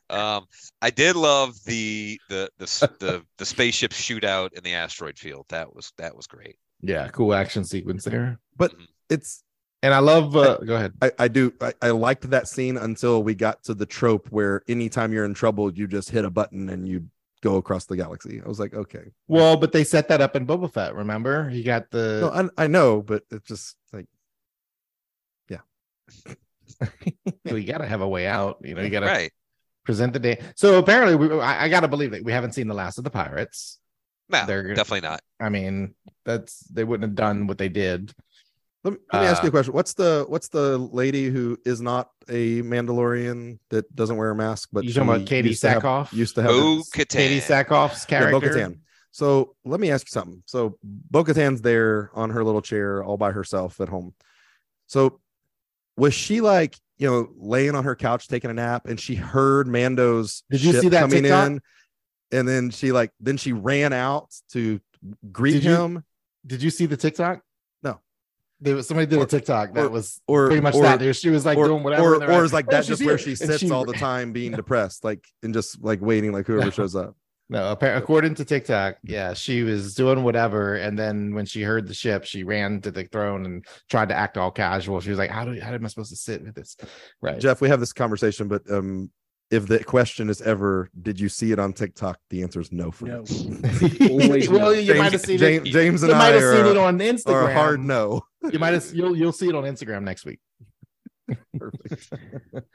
G: Um, I did love the the the the the spaceship shootout in the asteroid field. That was that was great.
C: Yeah, cool action sequence there.
B: But it's
C: And I love. Uh, go ahead.
B: I, I do I, I liked that scene until we got to the trope where anytime you're in trouble, you just hit a button and you go across the galaxy. I was like, okay.
C: Well, but they set that up in Boba Fett. Remember, he got the.
B: No, I, I know, but it's just like Yeah.
C: So you got to have a way out. You know, you got to
G: Right?
C: present the day. So apparently, we, I, I got to believe that we haven't seen the last of the pirates.
G: No,
C: They're-
G: definitely not.
C: I mean, that's they wouldn't have done what they did.
B: Let me, let me ask you
C: Uh,
B: a question. What's the what's the lady who is not a Mandalorian that doesn't wear a mask, but
C: You talking about Katie
B: used to have- used to have
G: Bo
B: this-
C: Katee
G: Katan.
C: Sackhoff's
B: Yeah,
C: character.
B: Bo-Katan. So let me ask you something. So Bo-Katan's there on her little chair all by herself at home. So was she like, you know, laying on her couch taking a nap and she heard Mando's
C: Did you
B: ship
C: see that
B: coming
C: TikTok?
B: in and then she like then she ran out to greet
C: Did you-
B: him
C: Did you see the TikTok?
B: No.
C: There was somebody did
B: Or-
C: a TikTok that
B: or-
C: was
B: or
C: pretty much
B: or,
C: that. There, She was like
B: or,
C: doing whatever.
B: or,
C: and they're
B: or is like
C: "Oh,
B: that
C: she's
B: just where she
C: And
B: sits all the time being depressed like and just like waiting like whoever
C: No.
B: shows up
C: No, appa- according to TikTok, yeah, she was doing whatever, and then when she heard the ship, she ran to the throne and tried to act all casual. She was like, "How do how am I supposed to sit with this?" Right?
B: Jeff, we have this conversation, but um, if the question is ever, did you see it on TikTok? The answer is no for
E: No. Always
C: well,
E: no.
C: you might have seen
B: James,
C: it.
B: James
C: You
B: and
C: might
B: I
C: have
B: are,
C: seen it on Instagram.
B: a hard no.
C: You might have you'll you'll see it on Instagram next week.
B: Perfect.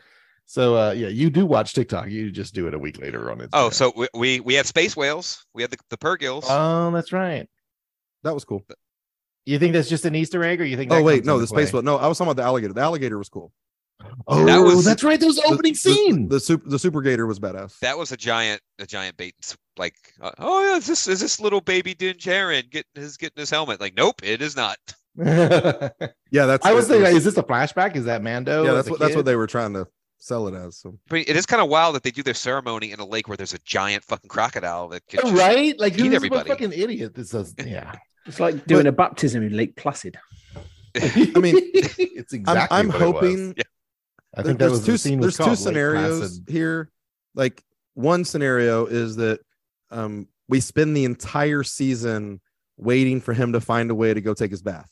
C: So uh yeah, you do watch TikTok. You just do it a week later on Instagram.
G: Oh, so we, we we had space whales. We had the the Purrgils.
C: oh, that's right.
B: That was cool.
C: You think that's just an Easter egg, or you think?
B: Oh wait, no,
C: into
B: the space
C: play?
B: one. No, I was talking about the alligator. The alligator was cool.
C: Oh,
G: That was-
C: that's right. Those opening
B: the,
C: scene.
B: The, super the super gator was badass.
G: that was a giant a giant bait. Like, uh, oh yeah, is this is this little baby Din Djarin getting his getting his helmet? Like, nope, it is not.
C: I
B: yeah, that's.
C: I was
B: it
C: thinking,
B: was-
C: is this a flashback? Is that Mando?
B: yeah, that's
C: a
B: what that's what they were trying to sell it as. So
G: I mean, it is kind of wild that they do their ceremony in a lake where there's a giant fucking crocodile that could just,
C: right? Like
G: eat
C: who's a
G: everybody.
C: fucking idiot? This is yeah.
E: It's like doing a baptism in Lake Placid.
B: I mean,
C: it's
B: I'm,
C: exactly.
B: I'm
C: what it was.
B: hoping
C: I think that
B: there's
C: was
B: two
C: the scene
B: there's two
C: Lake
B: scenarios
C: Placid.
B: here. Like one scenario is that um we spend the entire season waiting for him to find a way to go take his bath.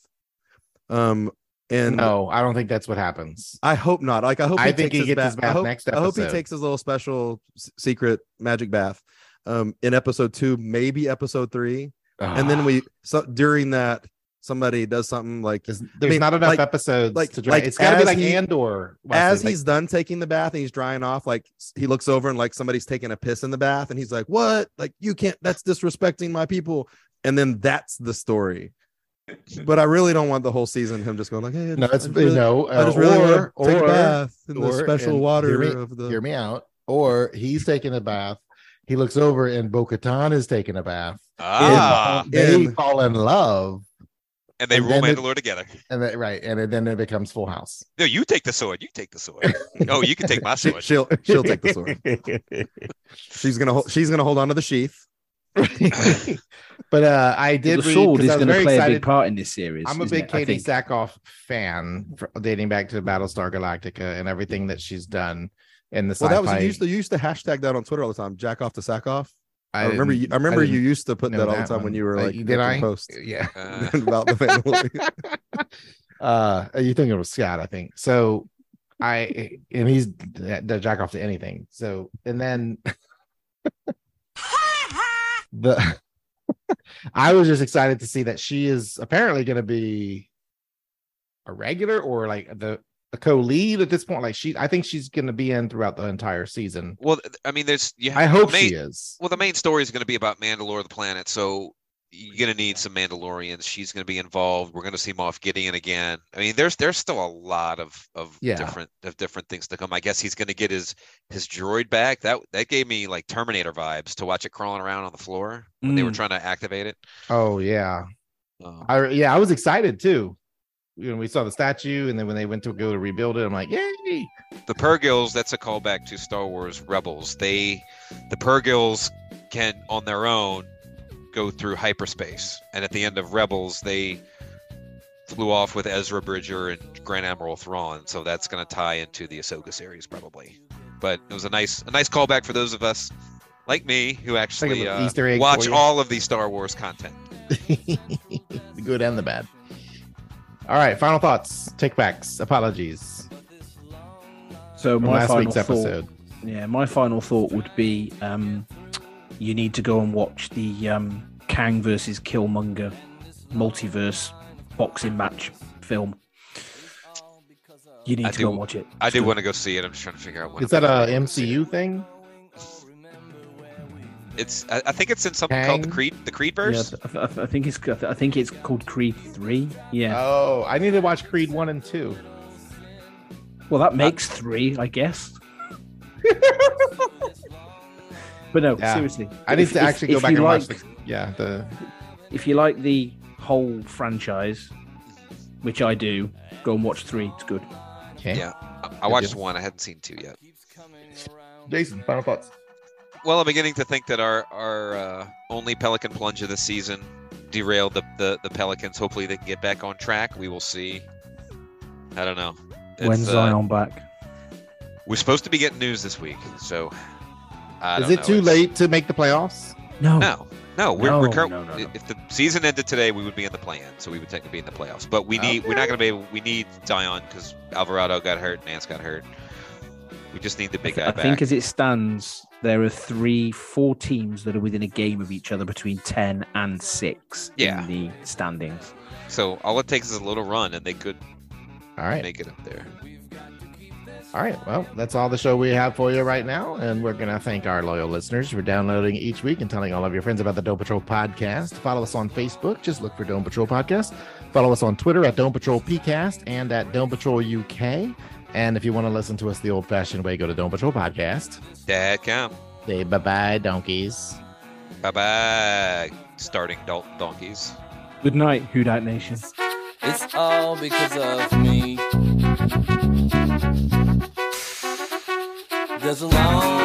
B: Um, and
C: no, I don't think that's what happens.
B: I hope not. Like I hope
C: I
B: he
C: think
B: takes
C: he gets his
B: I
C: bath
B: hope,
C: next
B: I hope he takes his little special s- secret magic bath um in episode two, maybe episode three. And then we so during that somebody does something like
C: there's,
B: I mean,
C: not enough
B: like-
C: episodes
B: like-
C: to dry.
B: like
C: it's got to be like
B: he-
C: Andor.
B: as
C: Wesley,
B: he's done taking the bath and he's drying off, like he looks over and like somebody's taking a piss in the bath, and he's like, "What? Like you can't? That's disrespecting my people." And then that's the story. But I really don't want the whole season him just going like, "Hey,
C: no,
B: just-
C: it's
B: I just really,
C: no.
B: I just really want
C: or,
B: to take
C: or,
B: a bath in the special water
C: hear me,
B: of the."
C: hear me out. Or he's taking a bath. He looks over and Bo Katan is taking a bath.
G: Ah,
C: And they fall in love.
G: and they
C: and
G: rule
C: then it-
G: Mandalore together.
C: And then, right. And then it becomes full house.
G: No, you take the sword. You take the sword. oh, you can take my
B: She,
G: sword.
B: she'll she'll take the sword. She's gonna hold. She's gonna hold on to the sheath.
C: But uh I did
E: the
C: read
E: is going to
C: very
E: play a big part in this series.
C: I'm a big
E: it?
C: Katee
E: think.
C: Sackhoff fan, for, dating back to Battlestar Galactica and everything that she's done in the
B: Well,
C: sci-fi.
B: that was you used to you used to hashtag that on Twitter all the time. Jack off to sack off. I, remember. You, I remember you used to put that all the time
C: one.
B: when you were
C: Uh,
B: like
C: did
B: making
C: I?
B: posts
C: Yeah.
G: Uh,
B: about the family.
C: uh you think it was Scott, I think. So I and he's the jack off to anything. So and then the I was just excited to see that she is apparently going to be a regular or like the a co-lead at this point. Like she, I think she's going to be in throughout the entire season.
G: Well, I mean, there's. You
C: I hope
G: main,
C: she is.
G: Well, the main story is going to be about Mandalore, the planet. So you're going to need some Mandalorians. She's going to be involved. We're going to see Moff Gideon again. I mean, there's there's still a lot of of
C: Yeah.
G: different of different things to come. I guess he's going to get his his droid back. That that gave me like Terminator vibes to watch it crawling around on the floor when they were
E: Mm.
G: trying to activate it.
C: Oh yeah,
G: Um,
C: I yeah, I was excited too. You know, we saw the statue, and then when they went to go to rebuild it, I'm like, yay!
G: the Purrgils, that's a callback to Star Wars Rebels. They, the Purrgils, can on their own go through hyperspace, and at the end of Rebels, they flew off with Ezra Bridger and Grand Admiral Thrawn. So that's going to tie into the Ahsoka series probably. But it was a nice, a nice callback for those of us like me who actually
C: little
G: uh,
C: Easter egg for
G: watch all of the Star Wars content.
C: the good and the bad. All right, final thoughts, take backs, apologies.
E: So my
C: last
E: final
C: week's
E: thought,
C: episode.
E: yeah, my final thought would be, um, you need to go and watch the um, Kang versus Killmonger multiverse boxing match film. You need
G: I
E: to
G: do-
E: go and watch it.
G: I
E: It's
G: do
E: good.
G: want to go see it. I'm just trying to figure out when.
C: Is that
G: I'm
C: a
G: gonna see it.
C: MCU thing?
G: It's. I, I think it's in something called the
C: Kang?
G: Creed, the Creed
E: Yeah,
G: verse.
E: I, I think it's I think it's called Creed Three. Yeah.
C: Oh, I need to watch Creed one and two.
E: Well, that makes three, I guess. but no,
C: Yeah.
E: seriously.
C: I need
E: if-
C: to
E: if-
C: actually go
E: if
C: back and
E: like,
C: watch the yeah the
E: If you like the whole franchise, which I do, go and watch three. It's good.
C: okay.
G: Yeah, I, I watched one. I hadn't seen two yet.
C: Jason, final thoughts.
G: Well, I'm beginning to think that our our uh, only Pelican plunge of the season derailed the, the the Pelicans. Hopefully, they can get back on track. We will see. I don't know.
E: When's
G: It's, uh,
E: Zion back?
G: We're supposed to be getting news this week, so. I
C: Is
G: don't
C: it
G: know.
C: too
G: It's-
C: late to make the playoffs?
E: No.
G: No, no. We're, we're current,
E: no, no, no.
G: If the season ended today, we would be in the play-in, so we would technically be in the playoffs. But we need. We're not going to be able. We need Zion because Alvarado got hurt, Nance got hurt. We just need the big guy back.
E: I
G: back.
E: think as it stands, there are three, four teams that are within a game of each other between ten and six
G: Yeah.
E: in the standings.
G: So all it takes is a little run, and they could
C: All right.
G: make it up there.
C: All right. Well, that's all the show we have for you right now. And we're going to thank our loyal listeners for downloading each week and telling all of your friends about the Dome Patrol podcast. Follow us on Facebook. Just look for Dome Patrol Podcast. Follow us on Twitter at Dome Patrol PCast and at Dome Patrol UK. And if you want to listen to us the old fashioned way, go to Dome Patrol Podcast.
G: Dad count.
C: Say bye bye, donkeys.
G: Bye bye. Starting Dalton donkeys.
E: Good night, Who Dat Nation.
I: It's all because of me. Cause alone